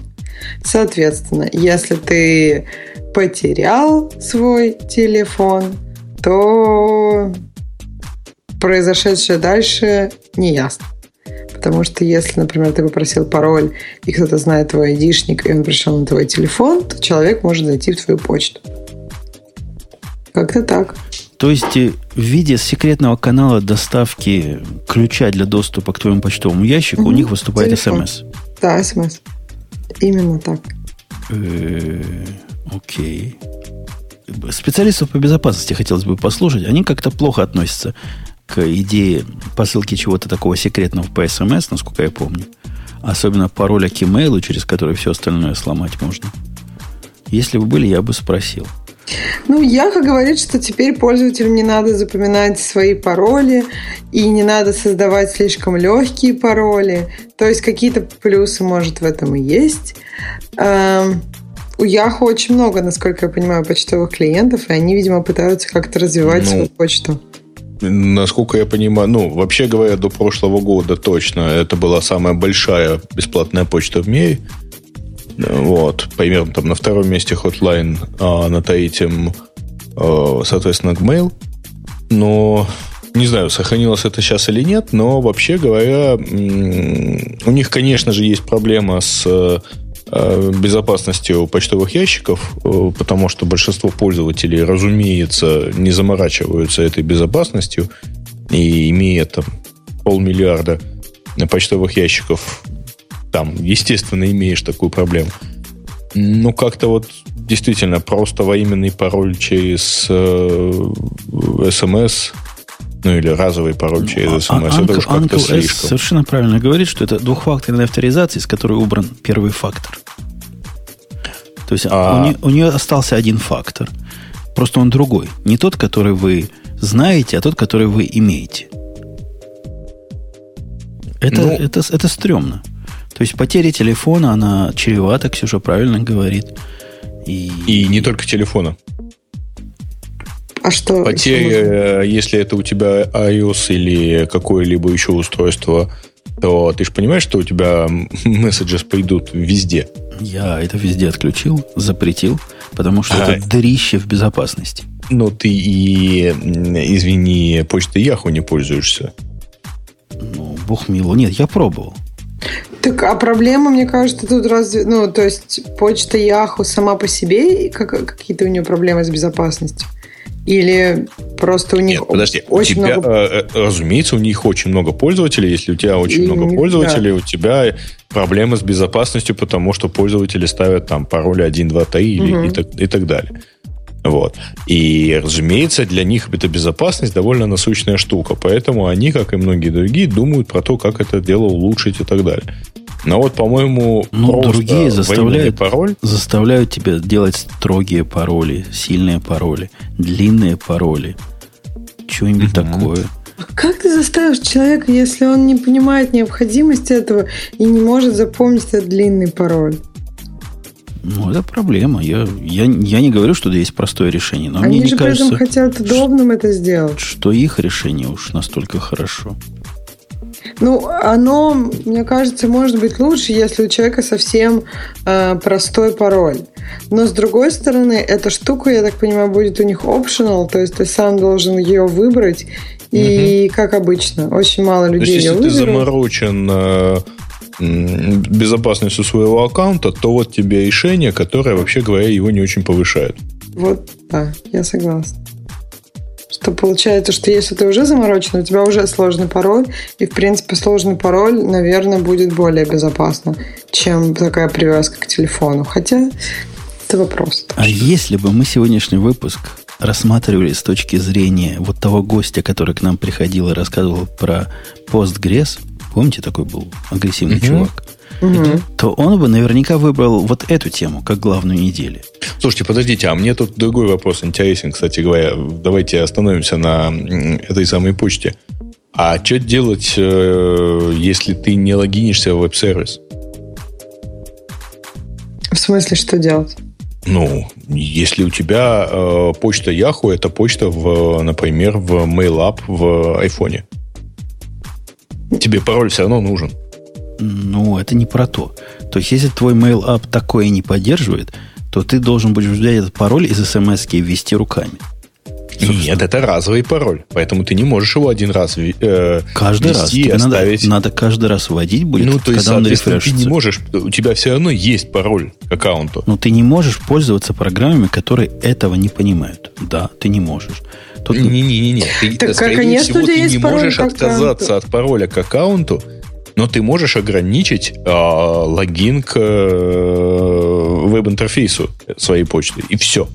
Соответственно, если ты потерял свой телефон, то произошедшее дальше не ясно. Потому что если, например, ты попросил пароль, и кто-то знает твой айдишник, и он пришел на твой телефон, то человек может зайти в твою почту. Как-то так. То есть э, в виде секретного канала доставки ключа для доступа к твоему почтовому ящику угу. у них выступает Телефон. смс. Да, смс. Именно так. Э, окей. Специалистов по безопасности хотелось бы послушать. Они как-то плохо относятся к идее посылки чего-то такого секретного по смс, насколько я помню. Особенно пароля к имейлу, через который все остальное сломать можно. Если бы были, я бы спросил. Ну, Яха говорит, что теперь пользователям не надо запоминать свои пароли и не надо создавать слишком легкие пароли. То есть какие-то плюсы, может, в этом и есть. Эм, у Яху очень много, насколько я понимаю, почтовых клиентов, и они, видимо, пытаются как-то развивать ну, свою почту. Насколько я понимаю, ну, вообще говоря, до прошлого года точно это была самая большая бесплатная почта в мире. Вот, примерно там на втором месте Hotline, а на третьем, э, соответственно, Gmail. Но не знаю, сохранилось это сейчас или нет, но вообще говоря, у них, конечно же, есть проблема с Э, безопасностью почтовых ящиков, э, потому что большинство пользователей, разумеется, не заморачиваются этой безопасностью, и имея там полмиллиарда почтовых ящиков, там, естественно, имеешь такую проблему. Ну, как-то вот действительно просто воименный пароль через э, смс ну или разовый пароль ну, через смс. А, это уж как-то слишком. совершенно правильно говорит, что это двухфакторная авторизация, из которой убран первый фактор. То есть а... у, нее, у нее остался один фактор. Просто он другой. Не тот, который вы знаете, а тот, который вы имеете. Это, ну... это, это стрёмно. То есть потеря телефона, она чревата, Ксюша правильно говорит. И, и не только телефона. А что? Потеря, если это у тебя iOS или какое-либо еще устройство, то ты же понимаешь, что у тебя месседжи пойдут везде. Я это везде отключил, запретил, потому что а, это дырище в безопасности. Но ты и, извини, почтой Яху не пользуешься. Ну, бог мило. Нет, я пробовал. Так, а проблема, мне кажется, тут разве... Ну, то есть почта Яху сама по себе, как, какие-то у нее проблемы с безопасностью? Или просто у них Нет, подожди, очень у тебя, много... Э, э, разумеется, у них очень много пользователей. Если у тебя очень и много пользователей, да. у тебя проблемы с безопасностью, потому что пользователи ставят там пароли 1, 2, 3 или, угу. и, так, и так далее. Вот. И, разумеется, для них эта безопасность довольно насущная штука. Поэтому они, как и многие другие, думают про то, как это дело улучшить и так далее. Но вот, по-моему, ну, другие заставляют, пароль... заставляют тебя делать строгие пароли, сильные пароли, длинные пароли. Что-нибудь угу. такое. А как ты заставишь человека, если он не понимает необходимости этого и не может запомнить этот длинный пароль? Ну, это проблема. Я, я, я не говорю, что есть простое решение, но Они мне же не кажется, хотят удобным это сделать. Что их решение уж настолько хорошо. Ну, оно, мне кажется, может быть лучше, если у человека совсем э, простой пароль. Но с другой стороны, эта штука, я так понимаю, будет у них optional, то есть ты сам должен ее выбрать. И угу. как обычно, очень мало людей то есть, если ты заморочен э, безопасностью своего аккаунта, то вот тебе решение, которое, вообще говоря, его не очень повышает. Вот, да, я согласна. Что получается, что если ты уже заморочен, у тебя уже сложный пароль, и, в принципе, сложный пароль, наверное, будет более безопасно, чем такая привязка к телефону. Хотя это вопрос. А если бы мы сегодняшний выпуск рассматривали с точки зрения вот того гостя, который к нам приходил и рассказывал про постгресс, помните, такой был агрессивный угу. чувак, угу. то он бы наверняка выбрал вот эту тему как главную недели. Слушайте, подождите, а мне тут другой вопрос интересен, кстати говоря. Давайте остановимся на этой самой почте. А что делать, э, если ты не логинишься в веб-сервис? В смысле, что делать? Ну, если у тебя э, почта Yahoo, это почта, в, например, в MailUp в айфоне. Тебе пароль все равно нужен. Ну, это не про то. То есть, если твой MailUp такое не поддерживает, то ты должен будешь взять этот пароль из смс и ввести руками. Собственно. Нет, это разовый пароль, поэтому ты не можешь его один раз э, каждый ввести раз. оставить. Надо, надо каждый раз вводить будет, ну, то есть, когда он рефрешится. Ты не можешь, у тебя все равно есть пароль к аккаунту. Но ты не можешь пользоваться программами, которые этого не понимают. Да, ты не можешь. Не-не-не, ты, так, скорее всего, ты не можешь отказаться от пароля к аккаунту, но ты можешь ограничить э, логин к э, веб-интерфейсу своей почты. И все.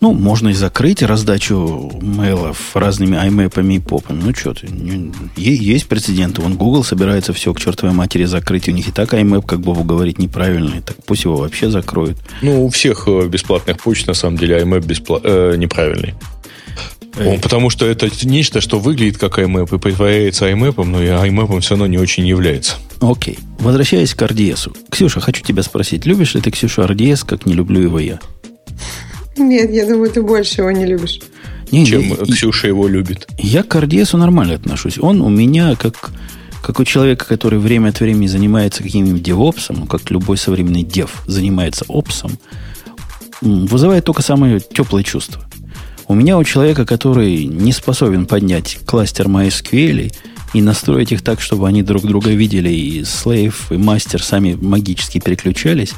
Ну, можно и закрыть раздачу мейлов разными аймэпами и попами. Ну, что ты, есть прецеденты. Вон Google собирается все к чертовой матери закрыть. У них и так аймэп, как Бобу говорить, неправильный. Так пусть его вообще закроют. Ну, у всех э, бесплатных почт, на самом деле, аймэп беспла... э, неправильный. Потому что это нечто, что выглядит как IMAP и притворяется IMAP, но и IMAP все равно не очень является. Окей. Возвращаясь к RDS. Ксюша, хочу тебя спросить, любишь ли ты, Ксюша, RDS, как не люблю его я? Нет, я думаю, ты больше его не любишь. Не, Чем я, Ксюша его любит. Я к RDS нормально отношусь. Он у меня как, как у человека, который время от времени занимается каким-нибудь девопсом, ну, как любой современный дев занимается опсом, вызывает только самые теплые чувства. У меня у человека, который не способен поднять кластер MySQL и настроить их так, чтобы они друг друга видели, и slave, и мастер сами магически переключались,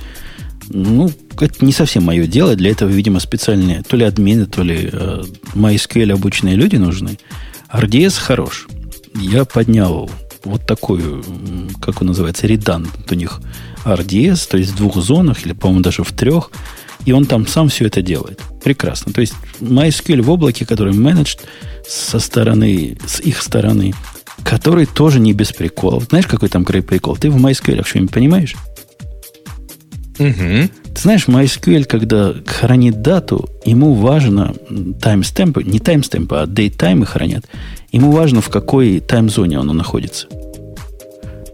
ну, это не совсем мое дело. Для этого, видимо, специальные то ли админы, то ли э, MySQL обученные люди нужны. RDS хорош. Я поднял вот такую, как он называется, редант у них RDS, то есть в двух зонах, или, по-моему, даже в трех – и он там сам все это делает. Прекрасно. То есть MySQL в облаке, который менеджд со стороны, с их стороны, который тоже не без приколов. Знаешь, какой там прикол? Ты в MySQL что-нибудь понимаешь? Угу. Ты знаешь, MySQL, когда хранит дату, ему важно таймстемпы, не таймстемпы, а datetime хранят. Ему важно, в какой таймзоне оно находится.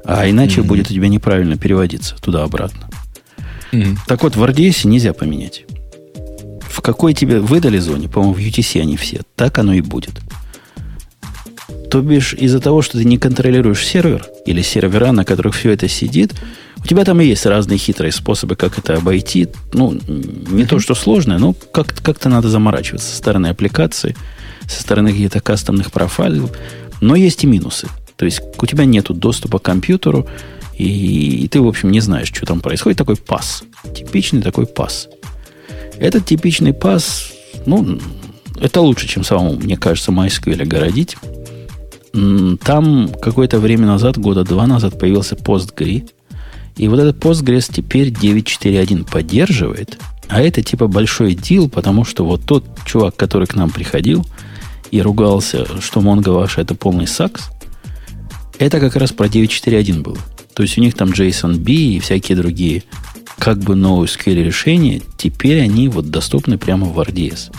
А иначе mm будет у тебя неправильно переводиться туда-обратно. Mm-hmm. Так вот, в RDS нельзя поменять. В какой тебе выдали зоне, по-моему, в UTC они все, так оно и будет. То бишь, из-за того, что ты не контролируешь сервер или сервера, на которых все это сидит, у тебя там и есть разные хитрые способы, как это обойти. Ну, не mm-hmm. то, что сложное, но как- как-то надо заморачиваться со стороны аппликации, со стороны каких-то кастомных профайлов. Но есть и минусы. То есть у тебя нет доступа к компьютеру, и, и ты, в общем, не знаешь, что там происходит. Такой пас. Типичный такой пас. Этот типичный пас, ну, это лучше, чем самому, мне кажется, MySQL городить. Там какое-то время назад, года два назад, появился PostgRe. И вот этот Postgres теперь 9.4.1 поддерживает. А это типа большой дил, потому что вот тот чувак, который к нам приходил и ругался, что Mongo ваша это полный сакс, это как раз про 9.4.1 было. То есть у них там JSON-B и всякие другие как бы NoSQL решения, теперь они вот доступны прямо в RDS.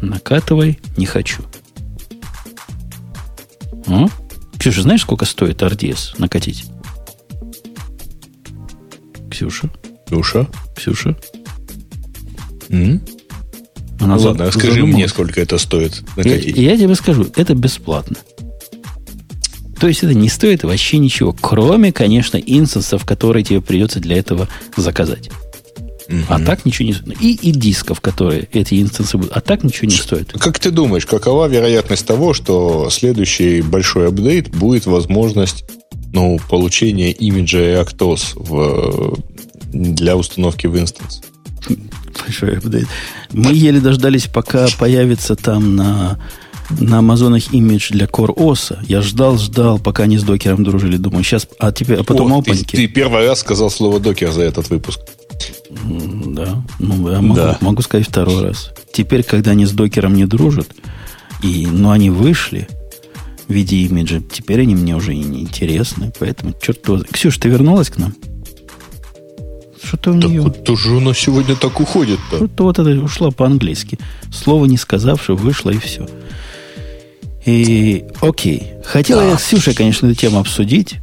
Накатывай, не хочу. А? Ксюша, знаешь, сколько стоит RDS накатить? Ксюша? Ксюша? Ксюша? М? Она ну, ладно, скажи мне, сколько это стоит накатить. Я, я тебе скажу, это бесплатно. То есть это не стоит вообще ничего, кроме, конечно, инстансов, которые тебе придется для этого заказать. Угу. А так ничего не стоит. И, и дисков, которые эти инстансы будут. А так ничего не стоит. Как ты думаешь, какова вероятность того, что следующий большой апдейт будет возможность ну, получения имиджа Actos в, для установки в инстанс? Большой апдейт. Мы еле дождались, пока появится там на на Амазонах имидж для Core OS. Я ждал, ждал, пока они с докером дружили. Думаю, сейчас, а теперь, а потом О, опаньки. Ты, ты первый раз сказал слово докер за этот выпуск. Да, ну, я могу, да. могу сказать второй раз. Теперь, когда они с докером не дружат, и, но они вышли в виде имиджа, теперь они мне уже не интересны. Поэтому, черт его... Ксюша, ты вернулась к нам? Что-то у нее... Вот тоже она сегодня так уходит-то. Что-то вот это ушло по-английски. Слово не сказавши, вышло и все. И окей. Хотела да. я с Ксюшей, конечно, эту тему обсудить,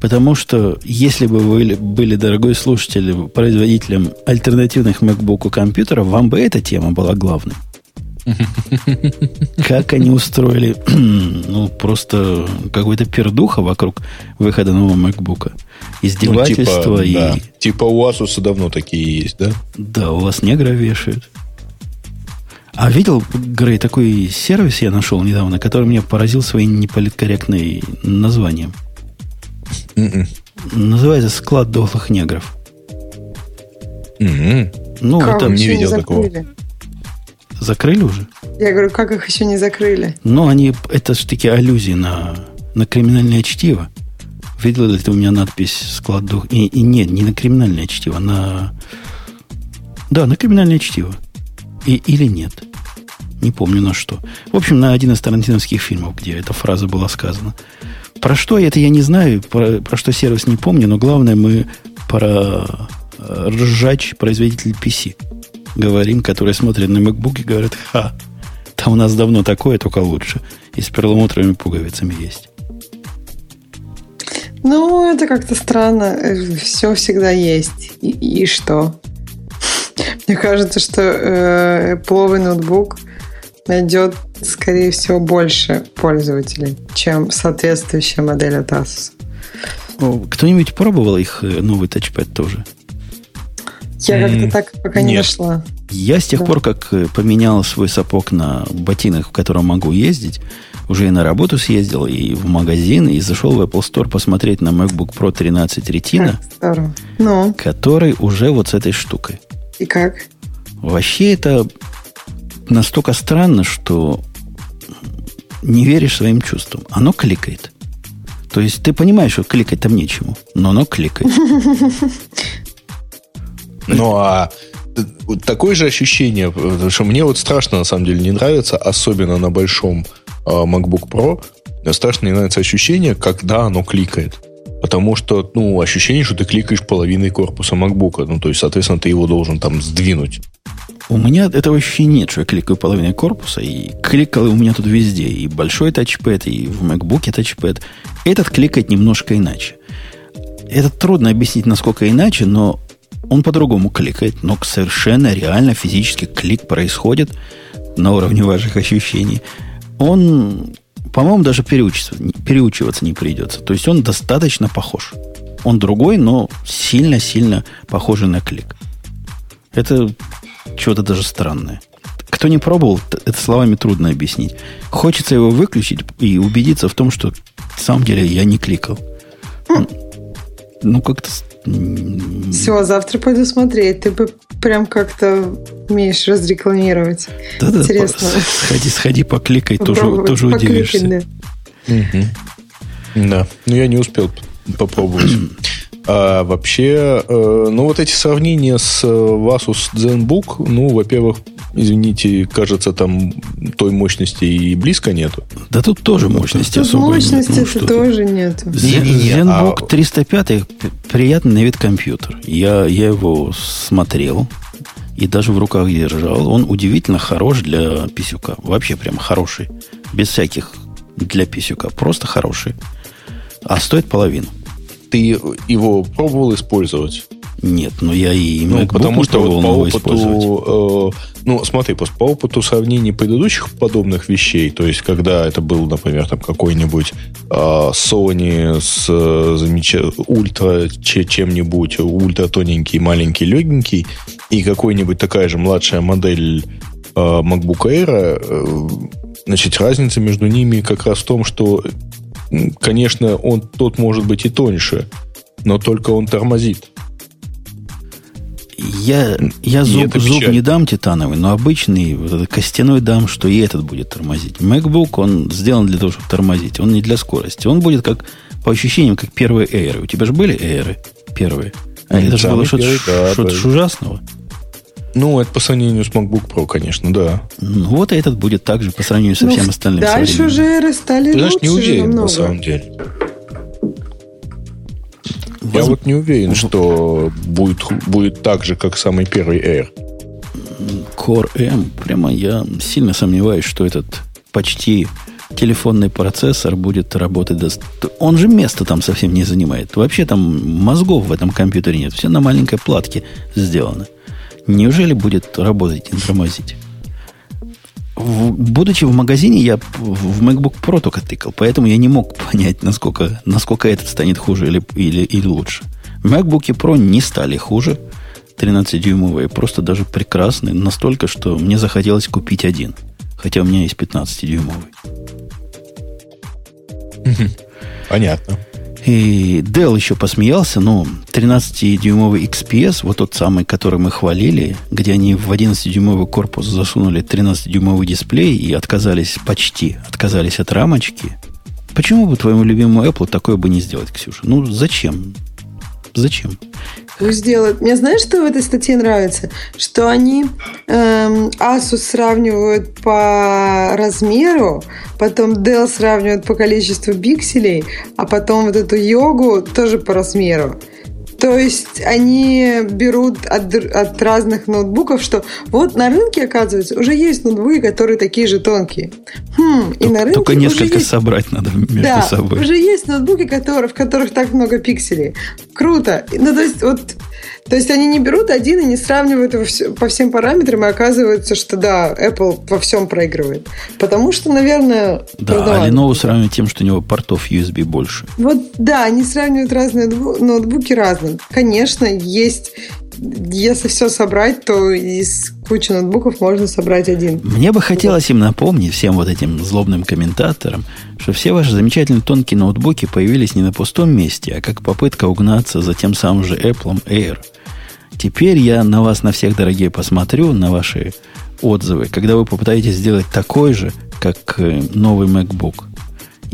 потому что если бы вы были, дорогой слушатель, производителем альтернативных MacBook компьютеров, вам бы эта тема была главной. Как они устроили, ну, просто какой-то пердуха вокруг выхода нового MacBook. Издевательство ну, типа, и... Да. Типа у Asus давно такие есть, да? Да, у вас негра вешают. А видел, Грей, такой сервис я нашел недавно, который меня поразил своим неполиткорректным названием. Mm-mm. М-м. Называется «Склад дохлых негров». Mm-hmm. Ну, как это не видел не такого. Закрыли уже? Я говорю, как их еще не закрыли? Ну, они, это же такие аллюзии на, на криминальное чтиво. Видел ли ты у меня надпись «Склад дух»? И, и нет, не на криминальное чтиво, на... Да, на криминальное чтиво. И, или нет. Не помню на что. В общем, на один из тарантиновских фильмов, где эта фраза была сказана. Про что это я не знаю, про, про что сервис не помню, но главное мы про э, ржач производитель PC говорим, который смотрит на MacBook и говорит, ха, там у нас давно такое, только лучше. И с перламутровыми пуговицами есть. Ну, это как-то странно. Все всегда есть. И, и что? Мне кажется, что э, Apple ноутбук найдет, скорее всего, больше пользователей, чем соответствующая модель от Asus. Кто-нибудь пробовал их э, новый тачпэд тоже? Я как-то так пока Нет. не нашла. Я с тех да. пор, как э, поменял свой сапог на ботинок, в котором могу ездить, уже и на работу съездил, и в магазин, и зашел в Apple Store посмотреть на MacBook Pro 13 Retina, ну. который уже вот с этой штукой. И как? Вообще это настолько странно, что не веришь своим чувствам. Оно кликает. То есть ты понимаешь, что кликать там нечему, но оно кликает. Ну а такое же ощущение, что мне вот страшно на самом деле не нравится, особенно на большом а, MacBook Pro, страшно не нравится ощущение, когда оно кликает. Потому что, ну, ощущение, что ты кликаешь половиной корпуса MacBook. Ну, то есть, соответственно, ты его должен там сдвинуть. У меня этого ощущения нет, что я кликаю половиной корпуса. И кликал у меня тут везде. И большой тачпэд, и в MacBook тачпэд. Этот кликает немножко иначе. Это трудно объяснить, насколько иначе, но он по-другому кликает. Но совершенно реально физически клик происходит на уровне ваших ощущений. Он по-моему, даже переучиваться, переучиваться не придется. То есть он достаточно похож. Он другой, но сильно-сильно похожий на клик. Это чего-то даже странное. Кто не пробовал, это словами трудно объяснить. Хочется его выключить и убедиться в том, что в самом деле я не кликал. Ну, как-то все, завтра пойду смотреть. Ты бы прям как-то умеешь разрекламировать. Да-да, Интересно. Сходи, сходи, покликай, тоже, тоже удивишься. Да. Угу. да, но я не успел попробовать. А вообще, э, ну вот эти сравнения с э, Asus ZenBook, ну, во-первых, извините, кажется, там той мощности и близко нету. Да тут тоже мощности тут особо мощности нет. Ну, тоже нету. ZenBook а... 305 приятный на вид компьютер. Я, я его смотрел и даже в руках держал. Он удивительно хорош для писюка. Вообще прям хороший. Без всяких для писюка. Просто хороший. А стоит половину ты его пробовал использовать? Нет, но я и ну, потому что вот по опыту, э, ну смотри, по, по опыту сравнений предыдущих подобных вещей, то есть когда это был, например, там какой-нибудь э, Sony с э, замеч... ультра чем-нибудь, ультра тоненький, маленький, легенький, и какой-нибудь такая же младшая модель э, MacBook Air, э, значит, разница между ними как раз в том, что, конечно, он тот может быть и тоньше, но только он тормозит. Я, я зуб, зуб не дам титановый, но обычный вот этот костяной дам, что и этот будет тормозить. MacBook, он сделан для того, чтобы тормозить. Он не для скорости. Он будет как, по ощущениям, как первые Air. У тебя же были Air первые? А это же было что-то, да, что-то ужасного. Ну, это по сравнению с MacBook Pro, конечно, да. Ну, вот и этот будет также по сравнению со ну, всем остальным. Дальше уже Air стали Ты лучше не уверен, намного. на самом деле. Я вот не уверен, что будет, будет так же, как самый первый Air. Core M, прямо я сильно сомневаюсь, что этот почти телефонный процессор будет работать. До... Он же места там совсем не занимает. Вообще там мозгов в этом компьютере нет. Все на маленькой платке сделано. Неужели будет работать и тормозить? В, будучи в магазине, я в MacBook Pro только тыкал, поэтому я не мог понять, насколько, насколько этот станет хуже или, или, или лучше. MacBook Pro не стали хуже, 13-дюймовые, просто даже прекрасные, настолько, что мне захотелось купить один. Хотя у меня есть 15-дюймовый. Понятно. И Dell еще посмеялся, но 13-дюймовый XPS, вот тот самый, который мы хвалили, где они в 11-дюймовый корпус засунули 13-дюймовый дисплей и отказались почти, отказались от рамочки. Почему бы твоему любимому Apple такое бы не сделать, Ксюша? Ну, зачем? Зачем? Делают. Мне знаешь, что в этой статье нравится? Что они эм, Asus сравнивают по размеру, потом Dell сравнивают по количеству пикселей, а потом вот эту йогу тоже по размеру. То есть они берут от, от разных ноутбуков, что вот на рынке, оказывается, уже есть ноутбуки, которые такие же тонкие. Хм, и на рынке Только несколько есть... собрать надо между да, собой. уже есть ноутбуки, которые, в которых так много пикселей. Круто. Ну, то есть, вот то есть они не берут один и не сравнивают его по всем параметрам, и оказывается, что да, Apple во всем проигрывает. Потому что, наверное... Да, а Lenovo сравнивает тем, что у него портов USB больше. Вот да, они сравнивают разные ноутбуки разные. Конечно, есть если все собрать, то из кучи ноутбуков можно собрать один. Мне бы хотелось им напомнить, всем вот этим злобным комментаторам, что все ваши замечательные тонкие ноутбуки появились не на пустом месте, а как попытка угнаться за тем самым же Apple Air. Теперь я на вас, на всех, дорогие, посмотрю, на ваши отзывы, когда вы попытаетесь сделать такой же, как э, новый MacBook.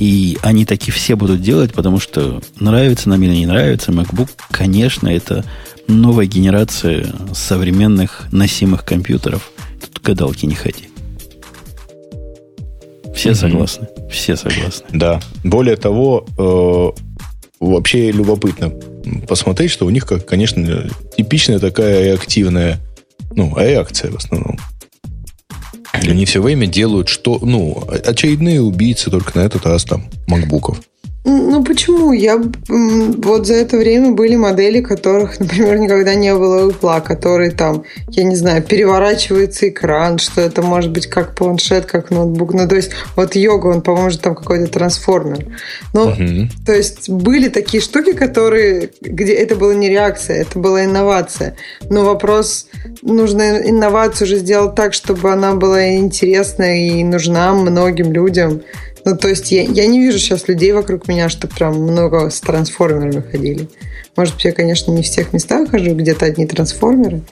И они такие все будут делать, потому что нравится нам или не нравится, MacBook, конечно, это новая генерация современных носимых компьютеров. Тут гадалки не ходи. Все согласны. Все согласны. Да. Более того, э, вообще любопытно посмотреть, что у них, как, конечно, типичная такая активная, ну, реакция в основном. Они все время делают что, ну, очередные убийцы только на этот раз там макбуков. Ну почему? Я вот за это время были модели, которых, например, никогда не было Apple, которые там, я не знаю, переворачивается экран, что это может быть как планшет, как ноутбук. Ну, то есть, вот йога, он, по-моему, там какой-то трансформер. Ну, угу. то есть, были такие штуки, которые, где это была не реакция, это была инновация. Но вопрос, нужно инновацию уже сделать так, чтобы она была интересна и нужна многим людям. Ну, то есть я, я не вижу сейчас людей вокруг меня, что прям много с трансформерами ходили. Может быть, я, конечно, не в всех местах хожу, где-то одни трансформеры,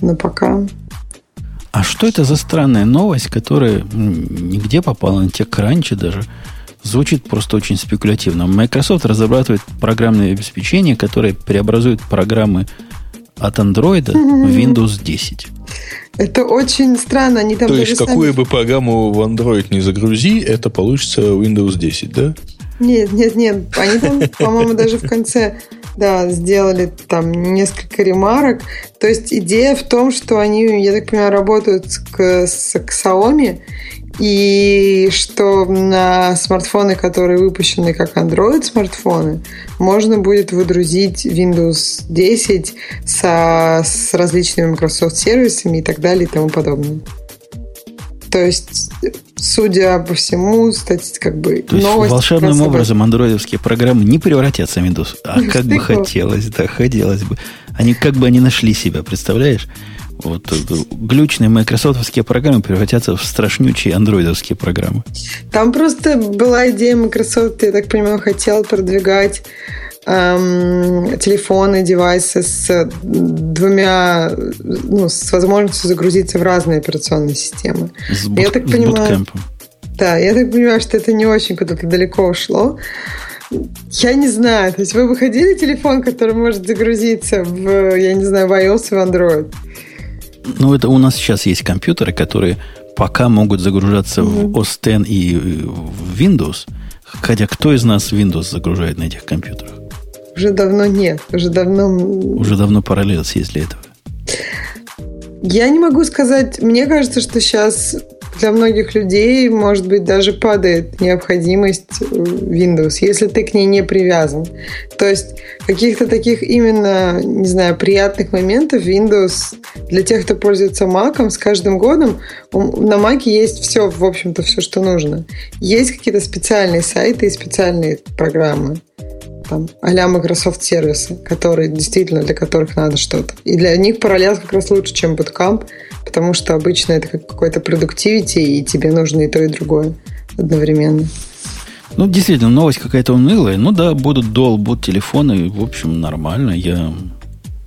но пока... А что это за странная новость, которая нигде попала, на те кранчи даже, звучит просто очень спекулятивно. Microsoft разрабатывает программное обеспечение, которое преобразует программы от Android в Windows 10. Это очень странно. Они там То есть, сами... какую бы программу в Android не загрузи, это получится Windows 10, да? Нет, нет, нет. Они там, по-моему, даже в конце да, сделали там несколько ремарок. То есть идея в том, что они, я так понимаю, работают с, с Xiaomi, И что на смартфоны, которые выпущены как Android смартфоны, можно будет выдрузить Windows 10 со, с различными Microsoft сервисами и так далее и тому подобное. То есть, судя по всему, стать как бы То есть волшебным образом андроидовские программы не превратятся в Windows, а как бы хотелось, да, хотелось бы. Они как бы они нашли себя, представляешь? Вот э, глючные майкрософтовские программы превратятся в страшнючие андроидовские программы. Там просто была идея Microsoft, я так понимаю, хотел продвигать эм, телефоны, девайсы с двумя, ну, с возможностью загрузиться в разные операционные системы. С, бут, я так понимаю, да, я так понимаю, что это не очень куда-то далеко ушло. Я не знаю. То есть вы выходили телефон, который может загрузиться в, я не знаю, в iOS и в Android? Ну, это у нас сейчас есть компьютеры, которые пока могут загружаться mm-hmm. в OS X и в Windows. Хотя кто из нас Windows загружает на этих компьютерах? Уже давно нет. Уже давно... Уже давно параллелс есть для этого. Я не могу сказать. Мне кажется, что сейчас для многих людей, может быть, даже падает необходимость Windows, если ты к ней не привязан. То есть каких-то таких именно, не знаю, приятных моментов Windows для тех, кто пользуется Mac, с каждым годом на Mac есть все, в общем-то, все, что нужно. Есть какие-то специальные сайты и специальные программы там, а Microsoft сервисы, которые действительно для которых надо что-то. И для них параллель как раз лучше, чем Bootcamp, потому что обычно это как какой-то продуктивити, и тебе нужно и то, и другое одновременно. Ну, действительно, новость какая-то унылая. Ну да, будут дол, будут телефоны. В общем, нормально. Я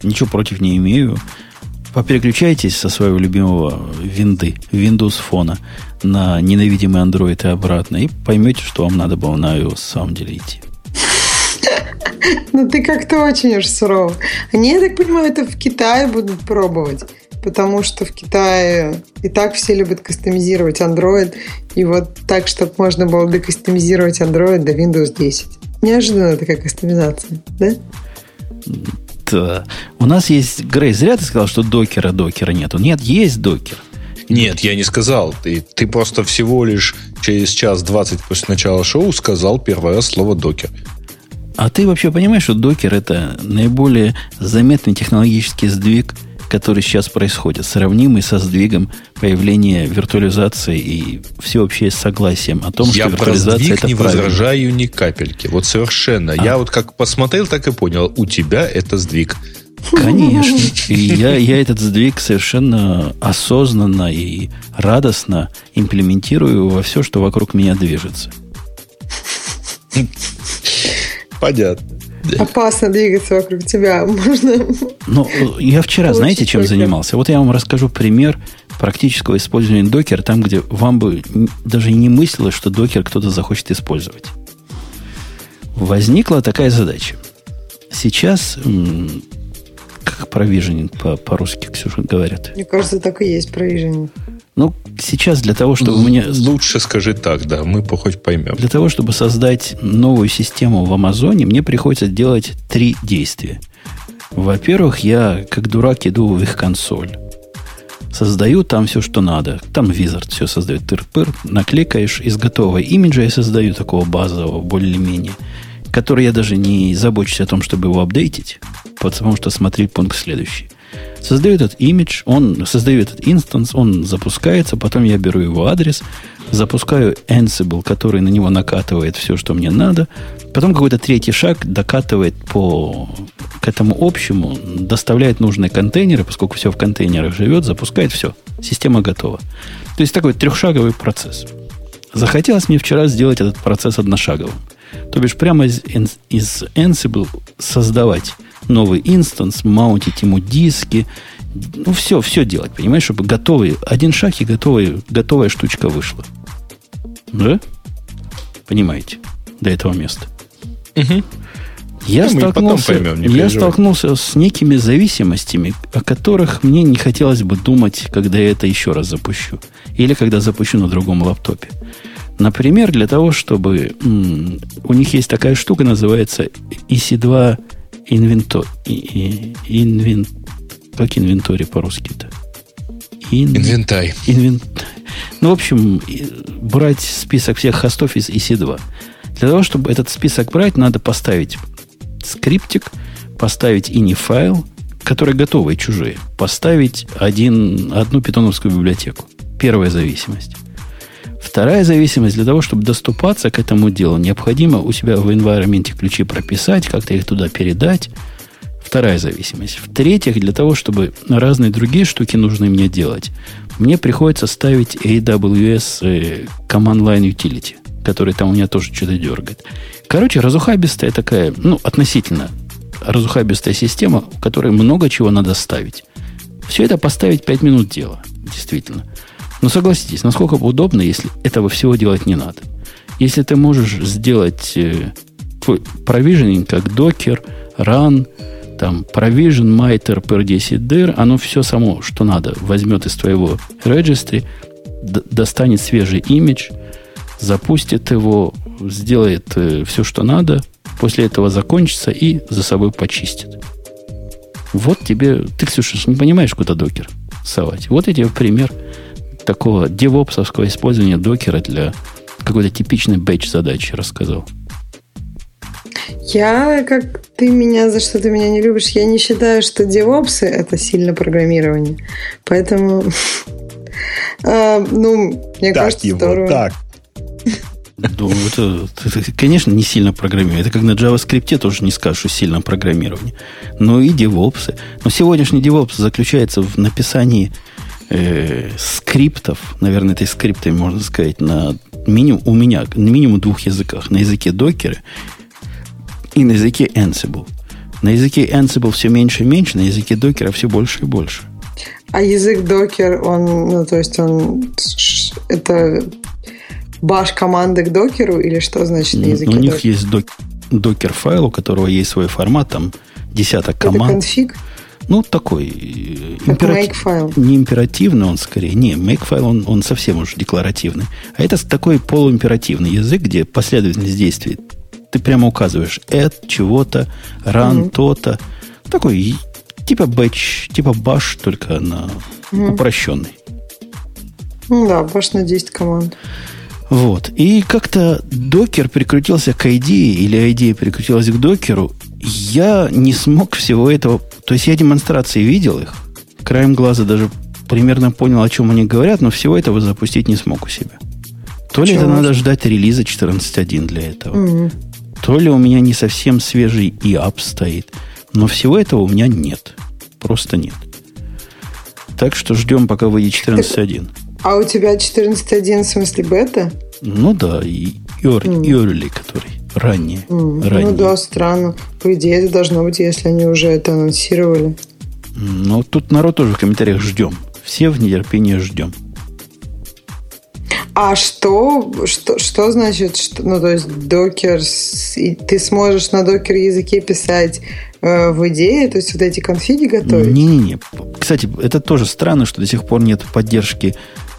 ничего против не имею. Попереключайтесь со своего любимого винды, Windows фона на ненавидимый Android и обратно, и поймете, что вам надо было на iOS в самом деле идти. Ну, ты как-то очень уж суров. Они, я так понимаю, это в Китае будут пробовать. Потому что в Китае и так все любят кастомизировать Android. И вот так, чтобы можно было декастомизировать Android до Windows 10. Неожиданно такая кастомизация, да? Да. У нас есть... Грей, зря ты сказал, что докера, докера нету. Нет, есть докер. Нет, я не сказал. Ты, ты просто всего лишь через час двадцать после начала шоу сказал раз слово докер. А ты вообще понимаешь, что докер это наиболее заметный технологический сдвиг, который сейчас происходит, сравнимый со сдвигом появления виртуализации и всеобщее согласием о том, я что виртуализация сдвиг это не правильно. возражаю ни капельки. Вот совершенно. А. Я вот как посмотрел, так и понял. У тебя это сдвиг. Конечно. И я, я этот сдвиг совершенно осознанно и радостно имплементирую во все, что вокруг меня движется. Понятно. Опасно двигаться вокруг тебя. Можно... Ну, я вчера, знаете, чем занимался? Вот я вам расскажу пример практического использования докера, там, где вам бы даже не мыслилось, что докер кто-то захочет использовать. Возникла такая задача. Сейчас, как провиженинг по- по-русски, Ксюша, говорят? Мне кажется, так и есть провиженинг. Ну, сейчас для того, чтобы мне... Лучше скажи так, да, мы хоть поймем. Для того, чтобы создать новую систему в Амазоне, мне приходится делать три действия. Во-первых, я, как дурак, иду в их консоль. Создаю там все, что надо. Там Wizard все создает. Тыр-пыр, накликаешь из готового имиджа я создаю такого базового, более-менее, который я даже не забочусь о том, чтобы его апдейтить, потому что смотри пункт следующий. Создаю этот имидж, он создает этот инстанс, он запускается, потом я беру его адрес, запускаю Ansible, который на него накатывает все, что мне надо, потом какой-то третий шаг докатывает по, к этому общему, доставляет нужные контейнеры, поскольку все в контейнерах живет, запускает все, система готова. То есть такой трехшаговый процесс. Захотелось мне вчера сделать этот процесс одношаговым. То бишь прямо из, из Ansible создавать новый инстанс, маунтить ему диски, ну, все, все делать, понимаешь, чтобы готовый, один шаг и готовый, готовая штучка вышла. Да? Понимаете? До этого места. Угу. Я, ну, столкнулся, поймем, я столкнулся с некими зависимостями, о которых мне не хотелось бы думать, когда я это еще раз запущу. Или когда запущу на другом лаптопе. Например, для того, чтобы... М- у них есть такая штука, называется EC2 инвентор. Инвен, как инвентарь по-русски-то? Ин, Инвентарь. Инвен, Ну, в общем, брать список всех хостов из EC2. Для того, чтобы этот список брать, надо поставить скриптик, поставить ini файл, которые готовые, чужие, поставить один, одну питоновскую библиотеку. Первая зависимость. Вторая зависимость, для того, чтобы доступаться к этому делу, необходимо у себя в environment ключи прописать, как-то их туда передать. Вторая зависимость. В-третьих, для того, чтобы разные другие штуки нужны мне делать, мне приходится ставить AWS э, Command Line Utility, который там у меня тоже что-то дергает. Короче, разухабистая такая, ну, относительно разухабистая система, в которой много чего надо ставить. Все это поставить 5 минут дела, действительно. Но согласитесь, насколько удобно, если этого всего делать не надо. Если ты можешь сделать э, твой провиженинг как докер, run, там provision, miter, per 10 dir, оно все само, что надо, возьмет из твоего registry, достанет свежий имидж, запустит его, сделает э, все, что надо, после этого закончится и за собой почистит. Вот тебе... Ты, Ксюша, не понимаешь, куда докер совать. Вот я тебе пример такого девопсовского использования докера для какой-то типичной бэч задачи рассказал. Я, как ты меня, за что ты меня не любишь, я не считаю, что девопсы это сильно программирование. Поэтому, а, ну, мне кажется, здорово. Так, ну, это, это, конечно, не сильно программирование. Это как на JavaScript тоже не скажешь, что сильно программирование. Но и DevOps. Но сегодняшний DevOps заключается в написании э, скриптов, наверное, этой скриптами можно сказать, на минимум, у меня на минимум двух языках. На языке Docker и на языке Ansible. На языке Ansible все меньше и меньше, на языке Docker все больше и больше. А язык Docker, он, ну, то есть он, это баш команды к докеру или что значит на языке У них докер? есть док, докер файл, у которого есть свой формат, там десяток команд. Это конфиг? Ну, такой э, императив, файл. не императивный он скорее. Не, make файл он, он совсем уже декларативный. А это такой полуимперативный язык, где последовательность действий ты прямо указываешь add чего-то, run mm-hmm. то-то. Такой типа batch, типа bash, только на mm-hmm. упрощенный. Ну да, bash на 10 команд. Вот. И как-то докер прикрутился к ID, или ID прикрутилась к докеру. Я не смог всего этого... То есть я демонстрации видел их. Краем глаза даже примерно понял, о чем они говорят, но всего этого запустить не смог у себя. То ли это надо ждать релиза 14.1 для этого, mm то ли у меня не совсем свежий и ап стоит. Но всего этого у меня нет. Просто нет. Так что ждем, пока выйдет 14.1. А у тебя 14.1 в смысле бета? Ну да, и early, mm. early который ранее, mm. ранее. Ну да, странно. По идее, это должно быть, если они уже это анонсировали. Ну, тут народ тоже в комментариях ждем. Все в нетерпении ждем. А что, что, что значит, что, ну, то есть докер, ты сможешь на докер языке писать э, в идее, то есть вот эти конфиги готовить? Не-не-не. Кстати, это тоже странно, что до сих пор нет поддержки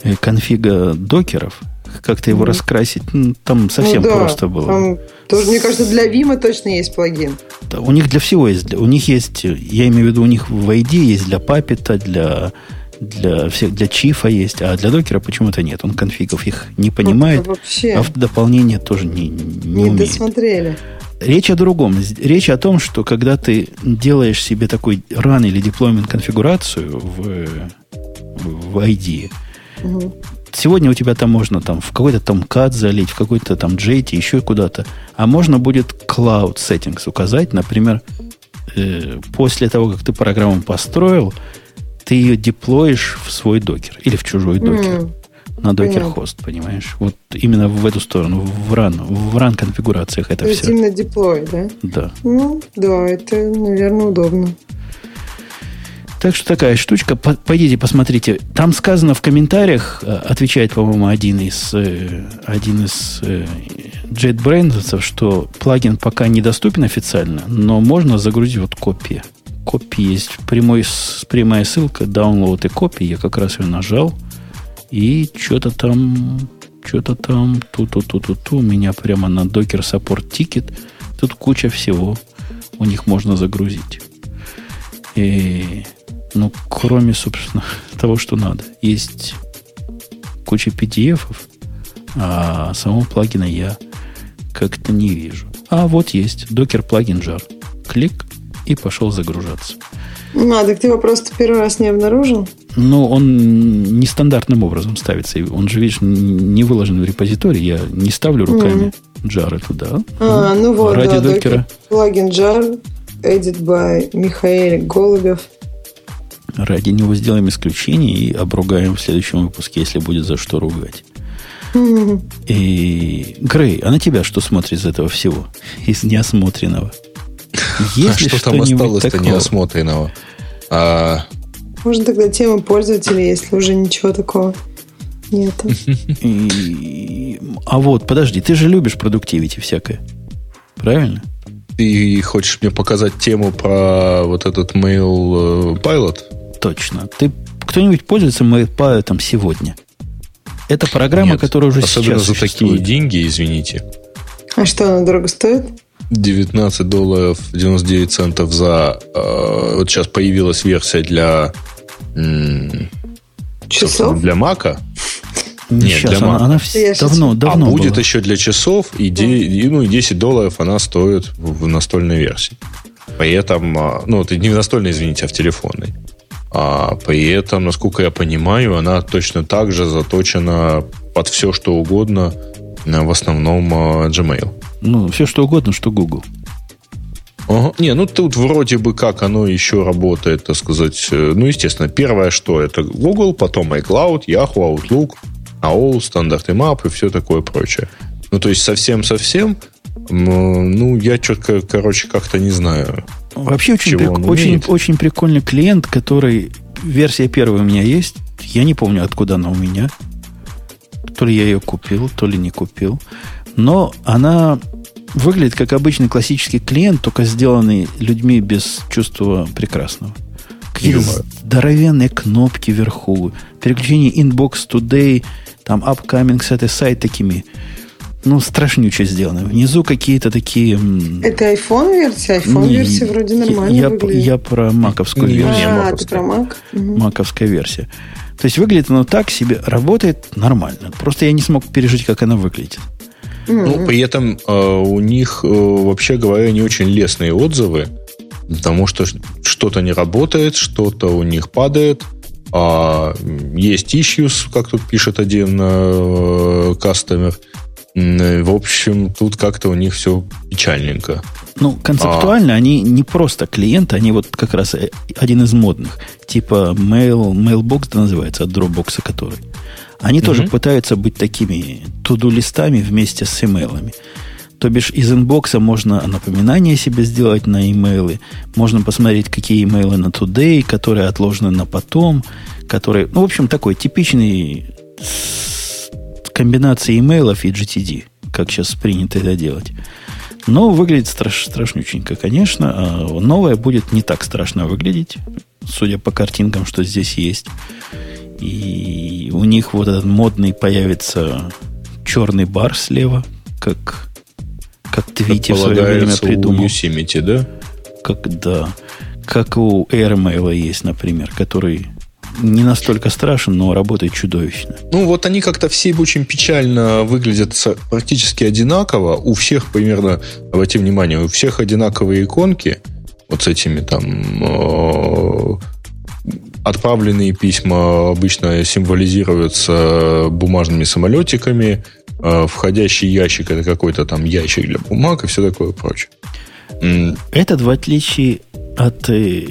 Э, конфига докеров, как-то его раскрасить, ну, там совсем ну, да, просто было. Там тоже, мне кажется, для Vima точно есть плагин. Да, у них для всего есть. У них есть, я имею в виду, у них в ID есть для Puppet, для для всех, для чифа есть, а для докера почему-то нет. Он конфигов их не понимает, вот вообще а в дополнение тоже не, не, не умеет. досмотрели. Речь о другом. Речь о том, что когда ты делаешь себе такой ран или деплоймент конфигурацию в, в ID, Угу. Сегодня у тебя там можно там в какой-то там CAD залить, в какой-то там JT, еще куда-то. А можно будет Cloud Settings указать, например, э, после того, как ты программу построил, ты ее деплоишь в свой докер или в чужой докер. Mm. На докер хост, понимаешь? Вот именно в эту сторону, в ран, в ран конфигурациях это То все. Именно деплой, да? Да. Ну, да, это, наверное, удобно. Так что такая штучка. Пойдите посмотрите. Там сказано в комментариях, э, отвечает, по-моему, один из, э, один из э, JetBrains, что плагин пока недоступен официально, но можно загрузить вот копии. Копии есть. Прямой, прямая ссылка, download и копии. Я как раз ее нажал. И что-то там, что-то там, ту-ту-ту-ту-ту. У меня прямо на Docker Support Ticket. Тут куча всего у них можно загрузить. И ну, кроме, собственно, того, что надо. Есть куча PDF, а самого плагина я как-то не вижу. А вот есть, докер плагин jar. Клик и пошел загружаться. А, так ты его просто первый раз не обнаружил? Ну, он нестандартным образом ставится. Он же, видишь, не выложен в репозиторий. Я не ставлю руками mm-hmm. джары туда. А, ну, ну вот, ради да, докера. Плагин jar, edit by Михаил Голубев. Ради него сделаем исключение и обругаем в следующем выпуске, если будет за что ругать. И Грей, а на тебя что смотрит из этого всего? Из неосмотренного? Есть а что там осталось-то неосмотренного? А... Можно тогда тема пользователя, если уже ничего такого нет. А вот, подожди, ты же любишь продуктивити всякое. Правильно? Ты хочешь мне показать тему про вот этот Mail э, Pilot? Точно. Ты кто-нибудь пользуется Mail Pilot сегодня? Это программа, Нет, которая уже особенно сейчас за такие деньги, извините. А что, она дорого стоит? 19 долларов 99 центов за... Э, вот сейчас появилась версия для... М, Часов? Для Мака. Нет, сейчас, для она, она давно, давно А будет была. еще для часов, и, де, ну, и 10 долларов она стоит в настольной версии. При этом, а, ну, это не в настольной, извините, а в телефонной. А при этом, насколько я понимаю, она точно так же заточена под все, что угодно, в основном а, Gmail. Ну, все что угодно, что Google. Ага. Не, ну тут вроде бы как оно еще работает, так сказать. Э, ну, естественно, первое, что это Google, потом iCloud, Yahoo, Outlook, AOL, стандарты map и все такое прочее. Ну, то есть совсем-совсем, ну, я что-то, короче, как-то не знаю. Вообще очень, прик... очень, очень прикольный клиент, который... Версия первая у меня есть. Я не помню, откуда она у меня. То ли я ее купил, то ли не купил. Но она выглядит как обычный классический клиент, только сделанный людьми без чувства прекрасного. Какие-то здоровенные кнопки вверху, переключение Inbox Today, там Upcoming с этой сайт такими ну, страшнюче сделано. Внизу какие-то такие... Это iPhone версия? iPhone версия вроде нормально я, выглядит. Я про маковскую не, версию. А, ты про Mac? Маковская версия. То есть выглядит оно так себе, работает нормально. Просто я не смог пережить, как она выглядит. Ну, при этом э, у них, э, вообще говоря, не очень лестные отзывы, потому что что-то не работает, что-то у них падает, а есть issues, как тут пишет один э, кастомер. В общем, тут как-то у них все печальненько. Ну, концептуально а. они не просто клиенты, они вот как раз э, один из модных. Типа Mail, Mailbox да, называется, от Dropbox который. Они угу. тоже пытаются быть такими туду-листами вместе с имейлами. То бишь из инбокса можно напоминания себе сделать на имейлы, можно посмотреть, какие имейлы на today, которые отложены на потом, которые... Ну, в общем, такой типичный комбинации имейлов и GTD, как сейчас принято это делать. Но выглядит страш, страшнюченько, конечно. А новое будет не так страшно выглядеть, судя по картинкам, что здесь есть. И у них вот этот модный появится черный бар слева, как, как Твити в свое время придумал. у Yosemite, да? Как, да. Как у AirMail есть, например, который не настолько страшен, но работает чудовищно. Ну, вот они как-то все очень печально выглядят практически одинаково. У всех примерно, обратите внимание, у всех одинаковые иконки, вот с этими там э, отправленные письма обычно символизируются бумажными самолетиками, э, входящий ящик это какой-то там ящик для бумаг и все такое прочее. Этот, в отличие от, э,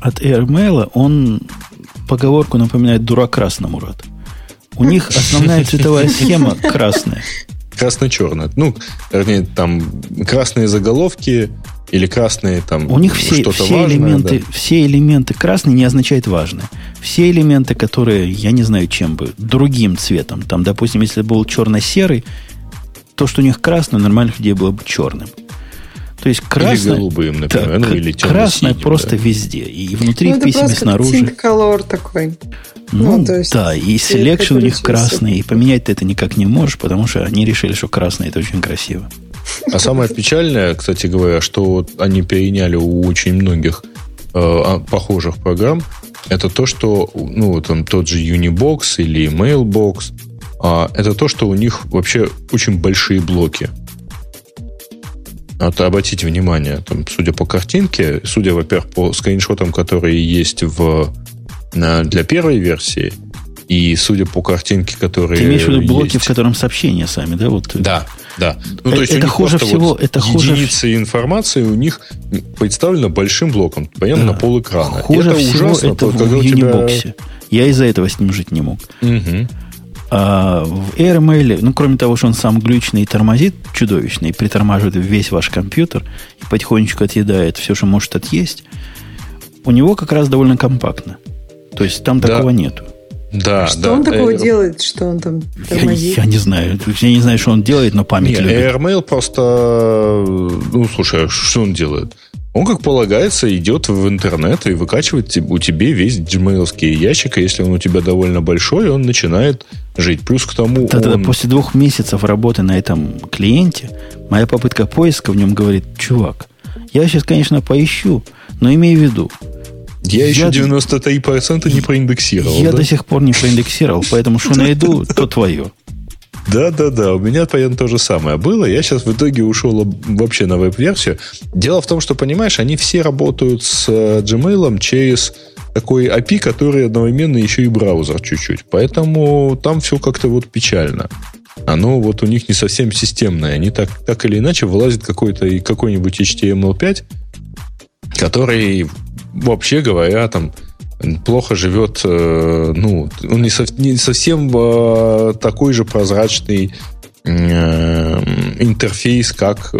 от AirMail, он поговорку напоминает «дурак красному рад». У них основная цветовая схема красная. Красно-черная. Ну, вернее, там красные заголовки или красные там У них все, что-то все важное, элементы, да. все элементы красные не означают важное. Все элементы, которые, я не знаю, чем бы, другим цветом. Там, допустим, если был черно-серый, то, что у них красное, нормальных людей было бы черным. То есть красное, или голубым, например, так, ну, или красное просто да. везде. И внутри, ну, в письме, снаружи. color такой. Ну, ну то есть, да, и selection у них красный, и поменять ты это никак не можешь, потому что они решили, что красный это очень красиво. А самое печальное, кстати говоря, что они переняли у очень многих э, а, похожих программ, это то, что, ну, там тот же Unibox или Mailbox, а, это то, что у них вообще очень большие блоки. Это обратите внимание, там, судя по картинке, судя, во-первых, по скриншотам, которые есть в, на, для первой версии, и судя по картинке, которые Ты имеешь в виду блоки, есть, в котором сообщения сами, да? Вот. да, да. Ну, то есть это хуже всего, вот это хуже единицы информации у них представлена большим блоком, прямо Да. на пол экрана. Хуже это всего ужасно, это в у тебя- Unibokсе. Я из-за этого с ним жить не мог. Мгм. А в AirMail, ну, кроме того, что он сам глючный и тормозит чудовищно, и притормаживает весь ваш компьютер, и потихонечку отъедает все, что может отъесть, у него как раз довольно компактно. То есть там Да. такого нету. Да, Что да. он такого Э, делает, что он там Я, не- тормозит? я не знаю. Я не знаю, что он делает, но память Не, любит. AirMail просто... Ну, слушай, а что он делает? Он, как полагается, идет в интернет и выкачивает у тебя весь gmail ящик, и если он у тебя довольно большой, он начинает жить. Плюс к тому Да-да, он... после двух месяцев работы на этом клиенте, моя попытка поиска в нем говорит, чувак, я сейчас, конечно, поищу, но имей в виду, Я еще я- 93% не проиндексировал. я да? до сих пор не проиндексировал, поэтому что найду, то твое. Да, да, да. У меня понятно то же самое было. Я сейчас в итоге ушел об- вообще на веб-версию. Дело в том, что, понимаешь, они все работают с э, Gmail через такой API, который одновременно еще и браузер чуть-чуть. Поэтому там все как-то вот печально. Оно вот у них не совсем системное. Они так, так или иначе вылазит какой-то какой-нибудь HTML5, который, вообще говоря, там плохо живет, э, ну, он не, сов- не совсем э, такой же прозрачный э, интерфейс, как,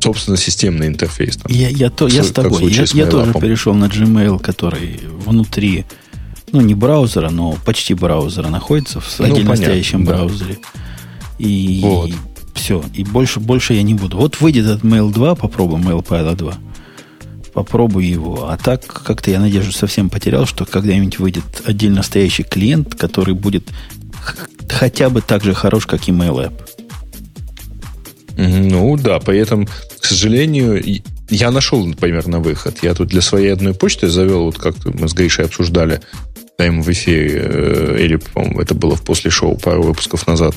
собственно, системный интерфейс. Там. Я, я, то, я С- тобой. Я, с я тоже перешел на Gmail, который внутри, ну, не браузера, но почти браузера находится в Ну, отдельно понятно, стоящем да. браузере. И Вот. все. И больше, больше я не буду. Вот выйдет этот Mail 2, попробуем Mail Pilot 2. Попробую его. А так, как-то я надежду совсем потерял, что когда-нибудь выйдет отдельно стоящий клиент, который будет хотя бы так же хорош, как и Mail App. Мгм, Ну да, при этом, к сожалению, я нашел, например, на выход. Я тут для своей одной почты завел, вот как мы с Гришей обсуждали, прямо в эфире, э, или, по-моему, это было в после шоу пару выпусков назад.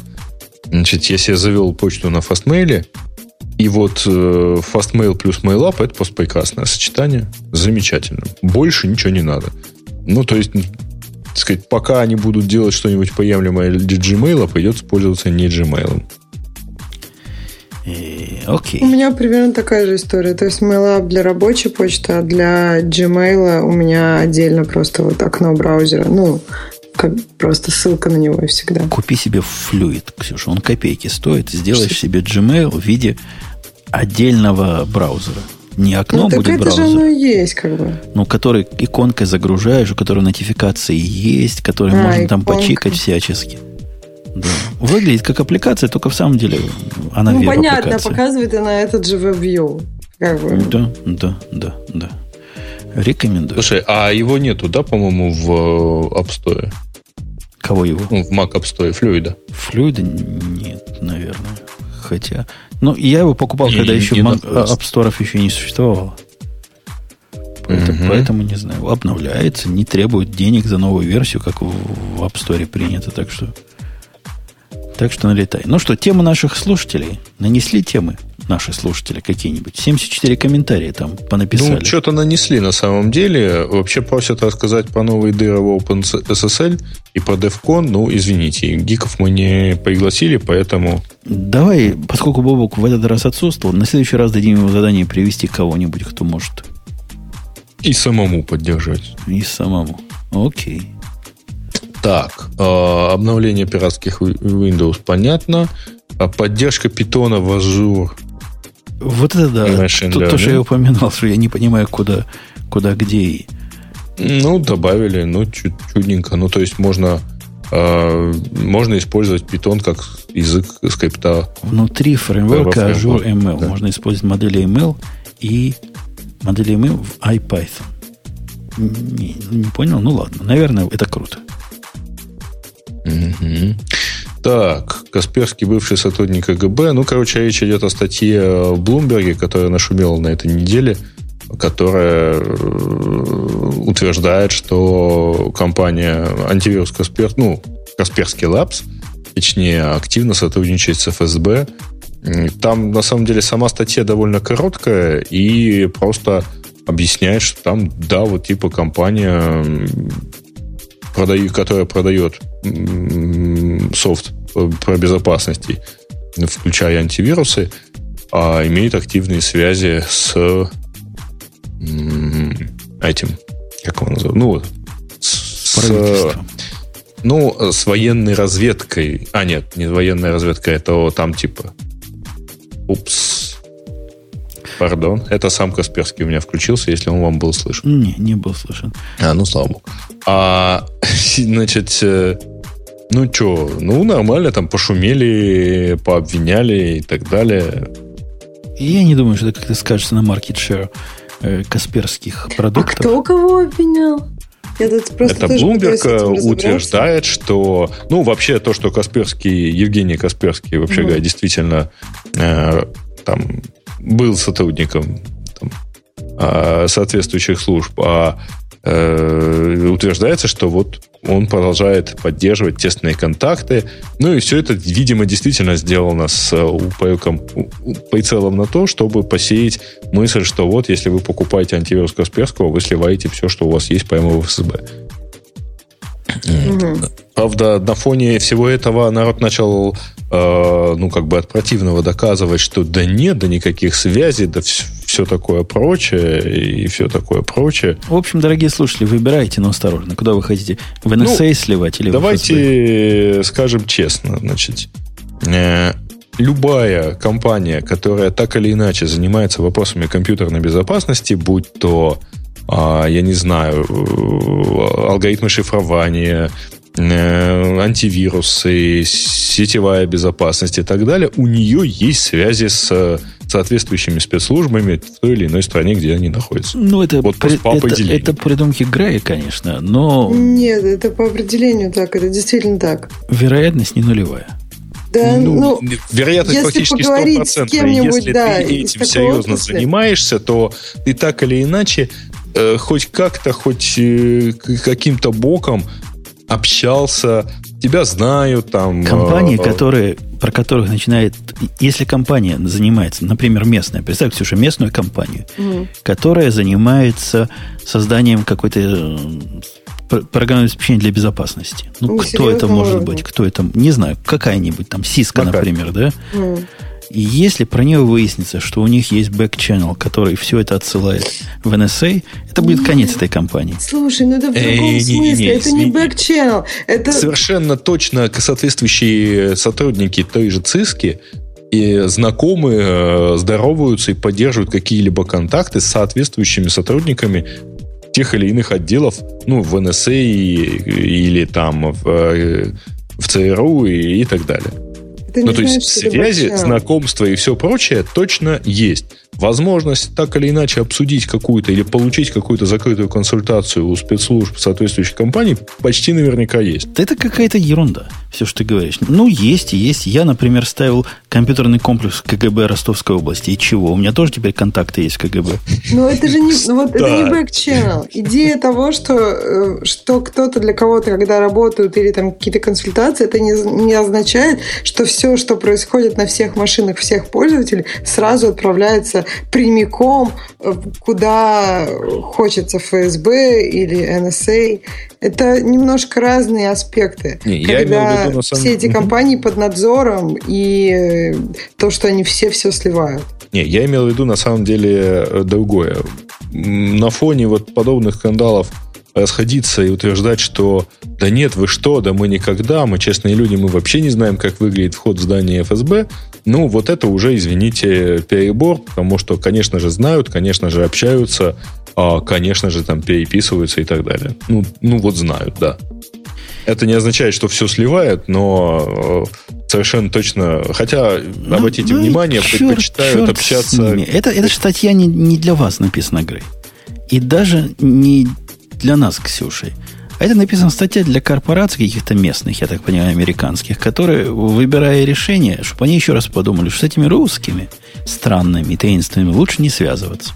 Значит, я себе завел почту на фастмейле, и вот э, Fastmail плюс MailUp это просто прекрасное сочетание. Замечательно. Больше ничего не надо. Ну, то есть, так сказать, пока они будут делать что-нибудь приемлемое для Gmail, придется пользоваться не Gmail. Окей. У меня примерно такая же история. То есть MailUp для рабочей почты, а для Gmail у меня отдельно просто вот окно браузера. Ну, как просто ссылка на него всегда. Купи себе флюид, Ксюша, он копейки стоит. Сделаешь себе Gmail в виде отдельного браузера. Не окно ну, так будет это же браузер, оно и есть, как бы. ну, который иконкой загружаешь, у которого нотификации есть, который А, можно там иконка. почикать всячески. Да. Выглядит как аппликация, только в самом деле она ну, понятно, веб-аппликация. показывает она этот же WebView. Как бы. Да, да, да, да. Рекомендую. Слушай, а его нету, да, по-моему, в App Store? Кого его? Ну, в Mac App Store, флюида. Флюида нет, наверное. Хотя. Ну, я его покупал, Не, когда не- еще Mac-. App Store еще не существовало. Поэтому, Мгм. поэтому не знаю. Обновляется, не требует денег за новую версию, как в, в App Store принято. Так что. Так что налетай. Ну что, темы наших слушателей. Нанесли темы наши слушатели какие-нибудь? 74 комментария там понаписали. Ну, что-то нанесли на самом деле. Вообще просят рассказать про новые дыры в OpenSSL и про DevCon. Ну, извините, гиков мы не пригласили, поэтому... Давай, поскольку Бобок в этот раз отсутствовал, на следующий раз дадим ему задание привести кого-нибудь, кто может И самому поддержать. и самому. Окей. Так, э, обновление пиратских Windows, понятно. А поддержка питона в Azure. Вот это да. Machine То, то, что learning. я упоминал, что я не понимаю, куда, куда где и. Ну, добавили, ну, чуть чудненько. Ну, то есть можно, э, можно использовать питон как язык скрипта. Внутри фреймворка Azure ML да. можно использовать модели ML и модели ML в IPython. Не, не понял? Ну ладно. Наверное, это круто. Мгм. Так, Касперский бывший сотрудник КГБ. Ну, короче, речь идет о статье в Блумберге, которая нашумела на этой неделе которая утверждает, что компания антивирус Каспер, ну, Касперский Labs, точнее, активно сотрудничает с ФСБ. Там, на самом деле, сама статья довольно короткая и просто объясняет, что там, да, вот типа компания, продаю, которая продает софт про безопасности, включая антивирусы, а имеет активные связи с этим, как его называют, ну вот, с, ну, с военной разведкой. А, нет, не военная разведка, это там типа... Упс. Пардон. Это сам Касперский у меня включился, если он вам был слышен. Не, не был слышен. А, ну, слава богу. А, значит, э, ну что, ну, нормально, там пошумели, пообвиняли и так далее. Я не думаю, что это как-то скажется на market share э, касперских продуктов. А кто кого обвинял? Это Bloomberg э, утверждает, что, ну, вообще то, что Касперский, Евгений Касперский, вообще угу. говоря, действительно э, там был сотрудником там, э, соответствующих служб, а э, утверждается, что вот он продолжает поддерживать тесные контакты. Ну и все это, видимо, действительно сделано с упреком, прицелом на то, чтобы посеять мысль, что вот если вы покупаете антивирус Касперского, вы сливаете все, что у вас есть прямо в ФСБ. Угу. Правда, на фоне всего этого народ начал, э, ну, как бы от противного доказывать, что да нет, да никаких связей, да все, все такое прочее и все такое прочее. В общем, дорогие слушатели, выбирайте, но осторожно. Куда вы хотите? В NSA ну, сливать или Давайте скажем честно, значит, э, любая компания, которая так или иначе занимается вопросами компьютерной безопасности, будь то а, я не знаю, э, алгоритмы шифрования, антивирусы, сетевая безопасность и так далее, у нее есть связи с соответствующими спецслужбами в той или иной стране, где они находятся. Ну, это, вот при, по это, это придумки Грея, конечно, но... Нет, это по определению так, это действительно так. Вероятность не нулевая. Да, ну, ну, вероятность фактически стопроцентная. Если да, ты этим серьезно отрасли. занимаешься, то ты так или иначе э, хоть как-то, хоть э, каким-то боком общался, тебя знают там. Компании, э, которые, про которых начинает, если компания занимается, например, местная, представь, Ксюша, местную компанию, mm. которая занимается созданием какой-то э, программное обеспечение для безопасности. Ну, ну кто это может быть? Кто это? Не знаю, какая-нибудь там Сиска, например, да? Mm. И если про нее выяснится, что у них есть бэк-ченнел, который все это отсылает в NSA, это будет Нет. конец этой компании. Слушай, ну это в другом Эй, смысле. Не, не, это не бэк-ченнел. Это... Совершенно точно соответствующие сотрудники той же ЦИСКи и знакомые э, здороваются и поддерживают какие-либо контакты с соответствующими сотрудниками тех или иных отделов, ну, в НСА или там в, э, в ЦРУ и, и так далее. Ну, то есть связи, знакомства и все прочее точно есть возможность так или иначе обсудить какую-то или получить какую-то закрытую консультацию у спецслужб соответствующих компаний почти наверняка есть. Это какая-то ерунда, все, что ты говоришь. Ну, есть и есть. Я, например, ставил компьютерный комплекс КГБ Ростовской области. И чего? У меня тоже теперь контакты есть в КГБ. Ну, это же не, вот, это не бэк-ченнел. Идея того, что, э, что кто-то для кого-то, когда работают или там какие-то консультации, это не, не означает, что все, что происходит на всех машинах всех пользователей, сразу отправляется прямиком, э, куда хочется ФСБ или НСА. Это немножко разные аспекты. Не, когда я имел в виду, самом... все эти компании под надзором и э, то, что они все все сливают. Не, я имел в виду на самом деле э, другое. На фоне вот подобных скандалов расходиться и утверждать, что да нет, вы что, да мы никогда, мы честные люди, мы вообще не знаем, как выглядит вход в здание ФСБ, ну, вот это уже, извините, перебор, потому что, конечно же, знают, конечно же, общаются, а, конечно же, там переписываются и так далее. Ну, ну вот знают, да. Это не означает, что все сливает, но э, совершенно точно. Хотя, ну, обратите ну, внимание, черт, предпочитают черт общаться. Это, эта статья не, не для вас написана, Грей. И даже не для нас, Ксюшей. А это написана статья для корпораций каких-то местных, я так понимаю, американских, которые, выбирая решение, чтобы они еще раз подумали, что с этими русскими странными, таинственными лучше не связываться.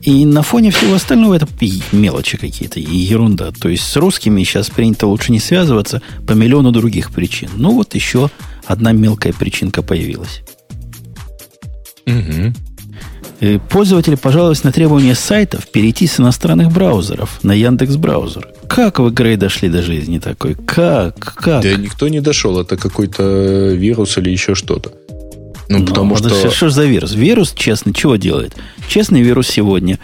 И на фоне всего остального это мелочи какие-то и ерунда. То есть с русскими сейчас принято лучше не связываться по миллиону других причин. Ну вот еще одна мелкая причинка появилась. Угу. Пользователи пожаловались на требование сайтов перейти с иностранных браузеров на Яндекс браузер. Как вы, Грей, дошли до жизни такой? Как? Как? Да никто не дошел. Это какой-то вирус или еще что-то. Ну, ну потому что... Что, что за вирус? Вирус, честно, чего делает? Честный вирус сегодня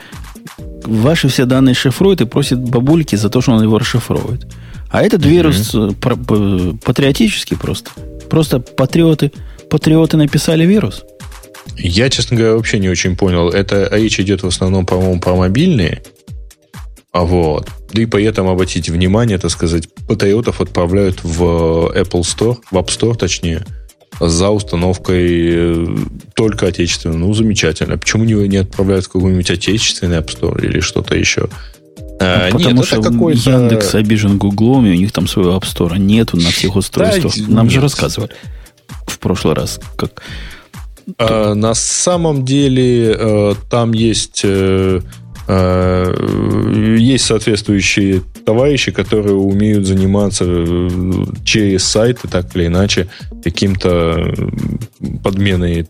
ваши все данные шифрует и просит бабульки за то, что он его расшифровывает. А этот вирус mm-hmm. патриотический просто. Просто патриоты, патриоты написали вирус. Я, честно говоря, вообще не очень понял. Это речь идет в основном, по-моему, про мобильные. А вот. Да и поэтому обратите внимание, так сказать, патриотов отправляют в Apple Store, в App Store точнее, за установкой э, только отечественного. Ну, замечательно. Почему не, не отправляют в какой-нибудь отечественный App Store или что-то еще? А, ну, потому нет, что Яндекс обижен Гуглом, и у них там своего App Store нету на всех устройствах. Да, Нам нет. же рассказывали в прошлый раз, как... А, на самом деле э, там есть э, есть соответствующие товарищи, которые умеют заниматься через сайты, так или иначе, каким-то подменой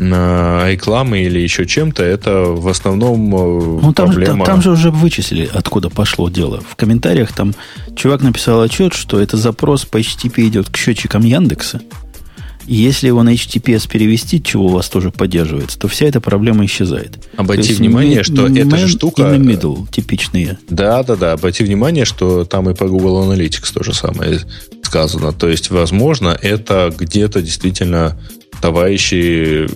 рекламы или еще чем-то, это в основном э, ну, там, проблема... Там, там же уже вычислили, откуда пошло дело. В комментариях там чувак написал отчет, что это запрос по HTTP идет к счетчикам Яндекса. И если его на HTTPS перевести, чего у вас тоже поддерживается, то вся эта проблема исчезает. Обрати внимание, что эта же штука... In the middle, типичные. Да, да, да. Обрати внимание, что там и по Google Analytics то же самое сказано. То есть, возможно, это где-то действительно товарищи.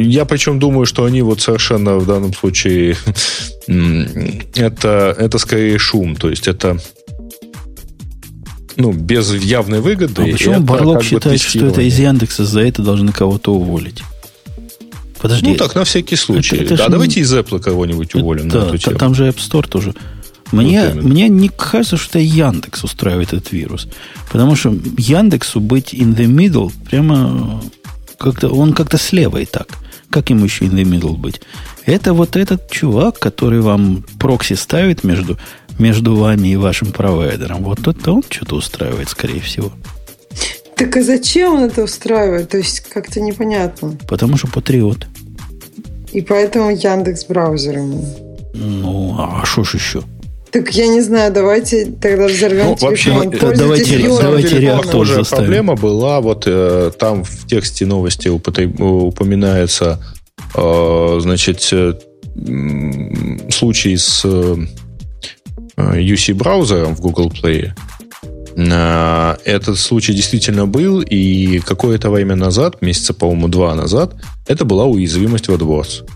Я причем думаю, что они вот совершенно в данном случае это, это скорее шум. То есть это ну, без явной выгоды. А почему Барлок считает, что это из Яндекса за это должны кого-то уволить? Подожди. Ну так, на всякий случай. Это, это да, давайте из Apple кого-нибудь уволим да, на эту тему. Там же App Store тоже. Мне, вот мне не кажется, что Яндекс устраивает этот вирус. Потому что Яндексу быть in the middle прямо как-то, он как-то слева и так. Как ему еще in the middle быть? Это вот этот чувак, который вам прокси ставит между, между вами и вашим провайдером. Вот это он что-то устраивает, скорее всего. Так а зачем он это устраивает? То есть как-то непонятно. Потому что патриот. И поэтому Яндекс браузер ему. Ну, а что ж еще? Так я не знаю, давайте тогда взорвем ну, вообще, телефон. Давайте, давайте реактор Тоже проблема была, вот э, там в тексте новости упоминается, э, значит, э, случай с э, UC браузером в Google Play. Э, этот случай действительно был, и какое-то время назад, месяца, по-моему, два назад, это была уязвимость в AdWords.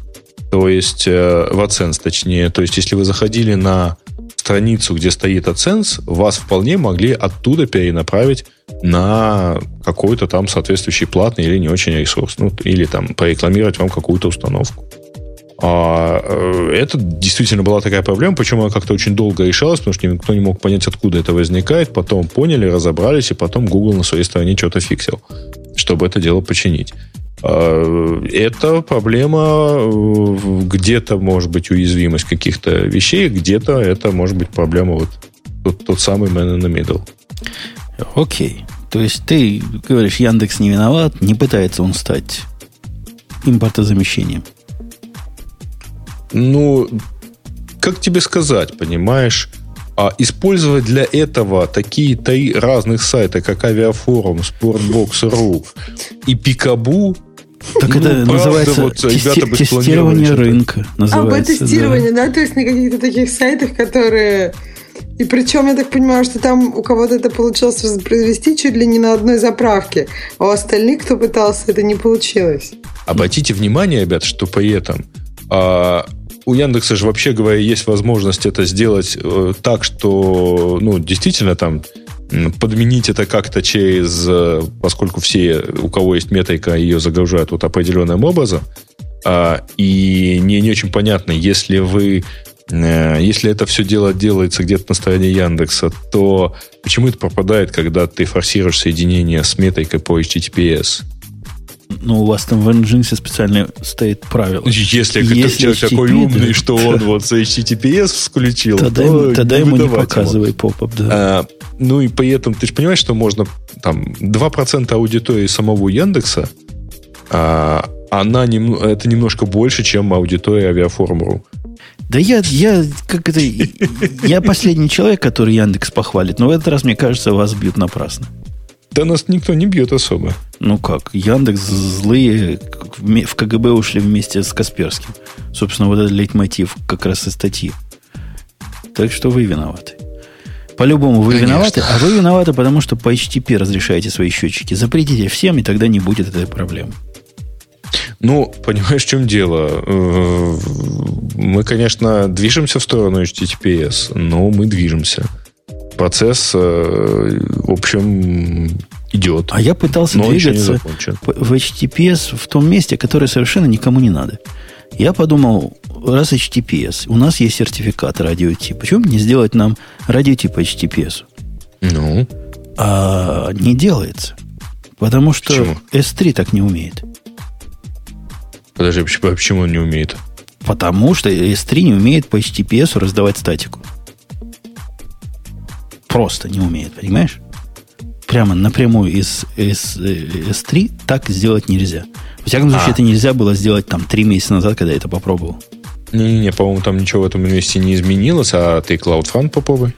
То есть, э, в AdSense, точнее. То есть, если вы заходили на страницу, где стоит AdSense, вас вполне могли оттуда перенаправить на какой-то там соответствующий платный или не очень ресурс. Ну, или там порекламировать вам какую-то установку. А, э, это действительно была такая проблема, причем она как-то очень долго решалась, потому что никто не мог понять, откуда это возникает. Потом поняли, разобрались, и потом Google на своей стороне что-то фиксил, чтобы это дело починить. А, это проблема, э, где-то может быть уязвимость каких-то вещей, где-то это может быть проблема вот тот, тот самый man in the middle. Окей. То есть ты говоришь, Яндекс не виноват, не пытается он стать импортозамещением. Ну, как тебе сказать, понимаешь? А использовать для этого такие три разных сайта, как Авиафорум, Sportbox.ru и Пикабу, так ну, это называется вот, тести- тестирование рынка. Называется, а, тестирование, да. да, то есть на каких-то таких сайтах, которые... И причем, я так понимаю, что там у кого-то это получилось воспроизвести чуть ли не на одной заправке, а у остальных, кто пытался, это не получилось. Обратите внимание, ребят, что при этом а, у Яндекса же, вообще говоря, есть возможность это сделать э, так, что, ну, действительно там подменить это как-то через, э, поскольку все, у кого есть метрика, ее загружают вот определенным образом, а, и не, не очень понятно, если вы э, если это все дело делается где-то на стороне Яндекса, то почему это пропадает, когда ты форсируешь соединение с метрикой по HTTPS? Ну, у вас там в Nginx специально стоит правило. Если, Если человек HTTP, такой умный, да. что он вот за HTTPS включил, тогда, то тогда ему не показывай ему. поп-ап, да. А, ну и поэтому ты же понимаешь, что можно там 2% аудитории самого Яндекса, а, она нем, это немножко больше, чем аудитория авиафорум.ру. Да я, я, как это, я последний человек, который Яндекс похвалит, но в этот раз, мне кажется, вас бьют напрасно. Да нас никто не бьет особо. Ну как, Яндекс злые в КГБ ушли вместе с Касперским. Собственно, вот этот лейтмотив как раз и статьи. Так что вы виноваты. По-любому вы Конечно. виноваты, а вы виноваты, потому что по HTTP разрешаете свои счетчики. Запретите всем, и тогда не будет этой проблемы. Ну, понимаешь, в чем дело? Э, мы, конечно, движемся в сторону HTTPS, но мы движемся. Процесс, э, в общем, идет. А я пытался двигаться в HTTPS в том месте, которое совершенно никому не надо. Я подумал, раз HTTPS, у нас есть сертификат радиотип, почему не сделать нам радиотип HTTPS? Ну? А не делается. Потому что Почему? S3 так не умеет. Подожди, почему он не умеет? Потому что S3 не умеет по HTTPS раздавать статику. Просто не умеет, понимаешь? Прямо напрямую из, из S3 так сделать нельзя. В всяком случае, а. это нельзя было сделать там три месяца назад, когда я это попробовал. Не-не-не, по-моему, там ничего в этом инвесте не изменилось, а ты CloudFront попробуй.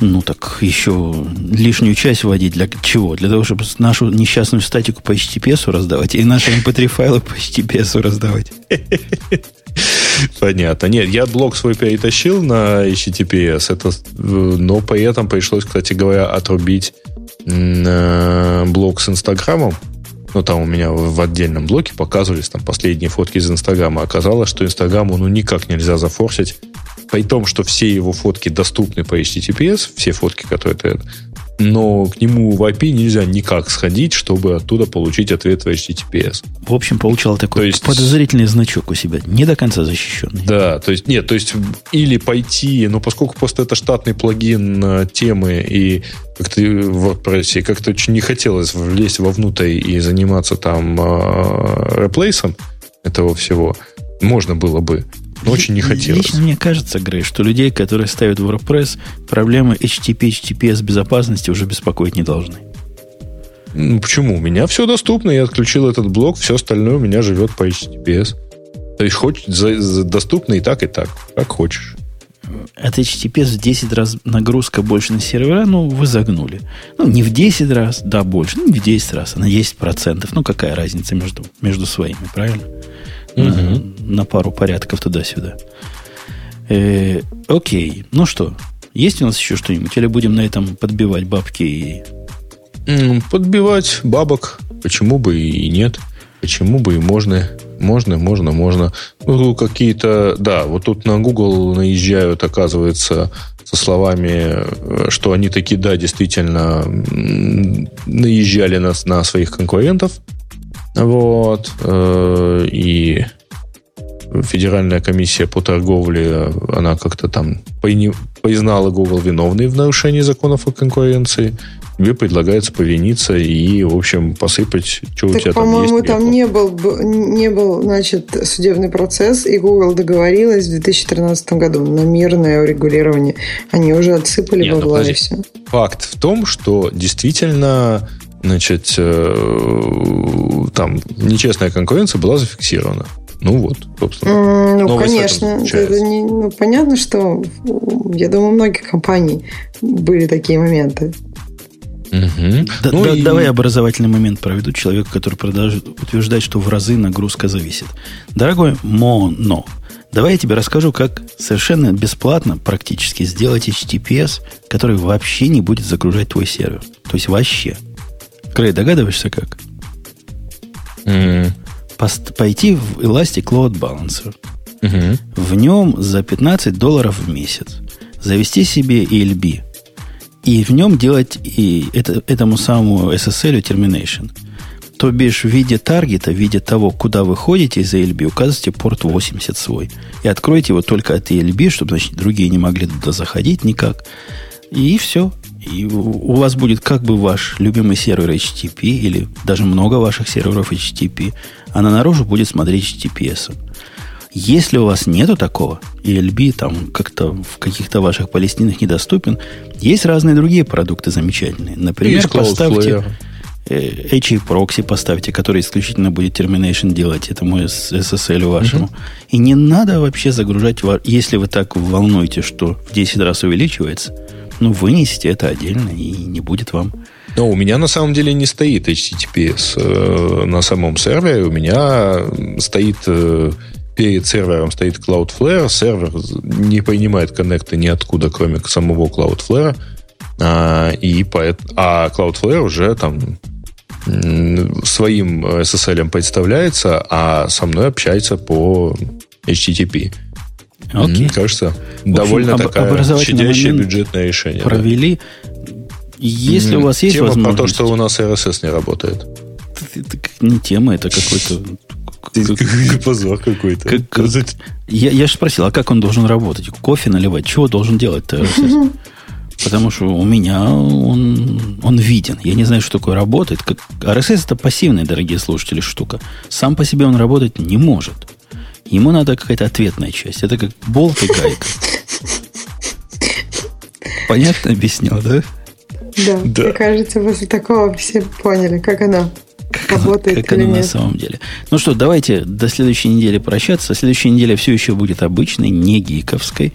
Ну, так еще лишнюю часть вводить для чего? Для того, чтобы нашу несчастную статику по HTTPS раздавать и наши MP3 файлы по HTTPS раздавать. Понятно. Нет, я блок свой перетащил на HTTPS, это, но при этом пришлось, кстати говоря, отрубить блок с Инстаграмом. Ну, там у меня в отдельном блоке показывались там последние фотки из Инстаграма. Оказалось, что Инстаграму ну никак нельзя зафорсить при том, что все его фотки доступны по HTTPS, все фотки, которые ты... Но к нему в IP нельзя никак сходить, чтобы оттуда получить ответ в HTTPS. В общем, получал такой то есть, подозрительный значок у себя, не до конца защищенный. Да, то есть нет, то есть или пойти, но поскольку просто это штатный плагин темы и как-то в WordPress, как-то очень не хотелось влезть вовнутрь и заниматься там э, реплейсом этого всего, можно было бы. Но очень не хотелось. Лично мне кажется, Грей, что людей, которые ставят WordPress, проблемы HTTP, HTTPS безопасности уже беспокоить не должны. Ну, почему? У меня все доступно, я отключил этот блок, все остальное у меня живет по HTTPS. То есть хоть за, за, доступно и так, и так, как хочешь. От HTTPS в 10 раз нагрузка больше на сервера, ну, вы загнули. Ну, не в 10 раз, да, больше, ну, не в 10 раз, а на 10%. Ну, какая разница между, между своими, правильно? Угу. на, на пару порядков туда-сюда. Э, окей, ну что, есть у нас еще что-нибудь? Или будем на этом подбивать бабки и... Подбивать бабок, почему бы и нет, почему бы и можно, можно, можно, можно. Ну, какие-то, да, вот тут на Google наезжают, оказывается, со словами, что они такие, да, действительно наезжали на, на своих конкурентов, вот. Э, и Федеральная комиссия по торговле, она как-то там признала Google виновной в нарушении законов о конкуренции. Тебе предлагается повиниться и, в общем, посыпать, что так, у тебя там есть. По-моему, там не был, не был, значит, судебный процесс, и Google договорилась в 2013 году на мирное урегулирование. Они уже отсыпали Нет, бабла ну, и все. Факт в том, что действительно значит, э, там нечестная конкуренция была зафиксирована. Ну вот, собственно. Ну, конечно. Это не, ну, понятно, что я думаю, у многих компаний были такие моменты. Угу. Да, ну да, и... Давай образовательный момент проведу человеку, который продолжит утверждать, что в разы нагрузка зависит. Дорогой Моно, давай я тебе расскажу, как совершенно бесплатно практически сделать HTTPS, который вообще не будет загружать твой сервер. То есть вообще. Крей, догадываешься как? Mm. Пост- пойти в Elastic Load Balancer. Mm-hmm. В нем за 15 долларов в месяц завести себе ELB. И в нем делать и это, этому самому SSL termination. То бишь в виде таргета, в виде того, куда вы ходите из ELB, указывайте порт 80 свой. И откройте его только от ELB, чтобы значит, другие не могли туда заходить никак. И все. И у вас будет как бы ваш любимый сервер HTTP или даже много ваших серверов HTTP, а на наружу будет смотреть HTTPS. Если у вас нету такого, и LB там как-то в каких-то ваших палестинах недоступен, есть разные другие продукты замечательные. Например, есть поставьте э, HA прокси поставьте, который исключительно будет termination делать этому SSL вашему. Угу. И не надо вообще загружать, если вы так волнуете, что в 10 раз увеличивается, ну, вынесите это отдельно, и не будет вам. Но у меня на самом деле не стоит HTTPS э, на самом сервере. У меня стоит э, перед сервером стоит Cloudflare. Сервер не принимает коннекты ниоткуда, кроме самого Cloudflare. А, и поэт, а Cloudflare уже там своим SSL представляется, а со мной общается по HTTP. Окей. Кажется, общем, довольно об, такая щадящее бюджетное решение. Провели. Да. Если у вас есть тема возможность... про то, что у нас RSS не работает. Это, это не тема, это какой-то... Позор какой-то. Как, я, я же спросил, а как он должен работать? Кофе наливать? Чего должен делать-то RSS? Потому что у меня он, он виден. Я не знаю, что такое работает. Как, RSS это пассивная, дорогие слушатели, штука. Сам по себе он работать не может. Ему надо какая-то ответная часть. Это как болт и гайка. Понятно объяснил, да? Да, да. Мне кажется, после такого все поняли, как оно как работает как оно на самом деле. Ну что, давайте до следующей недели прощаться. Следующая неделя все еще будет обычной, не гиковской.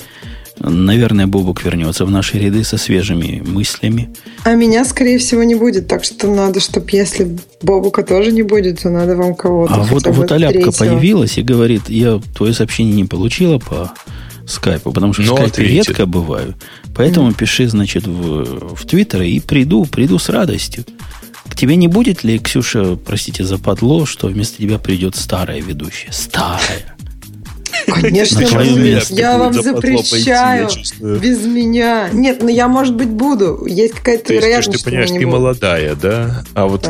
Наверное, Бобук вернется в наши ряды со свежими мыслями. А меня, скорее всего, не будет. Так что надо, чтобы если Бобука тоже не будет, то надо вам кого-то. А вот, вот Аляпка появилась и говорит, я твое сообщение не получила по скайпу, потому что в ну, скайпе редко бываю. Поэтому mm. пиши, значит, в, в Твиттер и приду, приду с радостью. К тебе не будет ли, Ксюша, простите, западло, что вместо тебя придет старая ведущая? Старая. Конечно, будет. Я вам запрещаю. Без меня. Нет, ну я, может быть, буду. Есть какая-то вероятность, ты понимаешь, ты молодая, да? А вот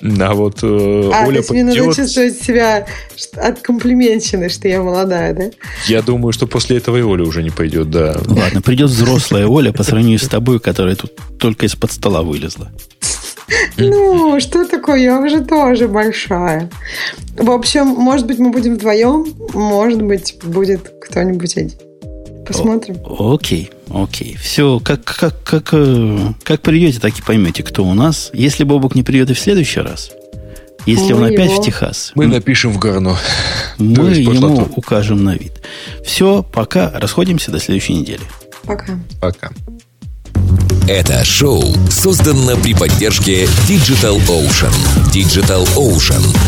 а вот э, а, Оля то есть мне надо чувствовать себя от комплиментчины, что я молодая, да? Я думаю, что после этого и Оля уже не пойдет, да. Ладно, придет взрослая Оля по сравнению с тобой, которая тут только из-под стола вылезла. Ну, что такое? Я уже тоже большая. В общем, может быть, мы будем вдвоем, может быть, будет кто-нибудь один. Посмотрим. Окей, окей. Все, как, как, как, э, как придете, так и поймете, кто у нас. Если Бобок не придет и в следующий раз, если мы он опять его... в Техас, мы, мы напишем в горно. Мы ему укажем на вид. Все, пока. Расходимся до следующей недели. Пока. Пока. Это шоу создано при поддержке Digital Ocean. Digital Ocean –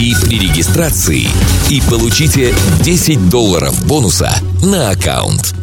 при регистрации и получите 10 долларов бонуса на аккаунт.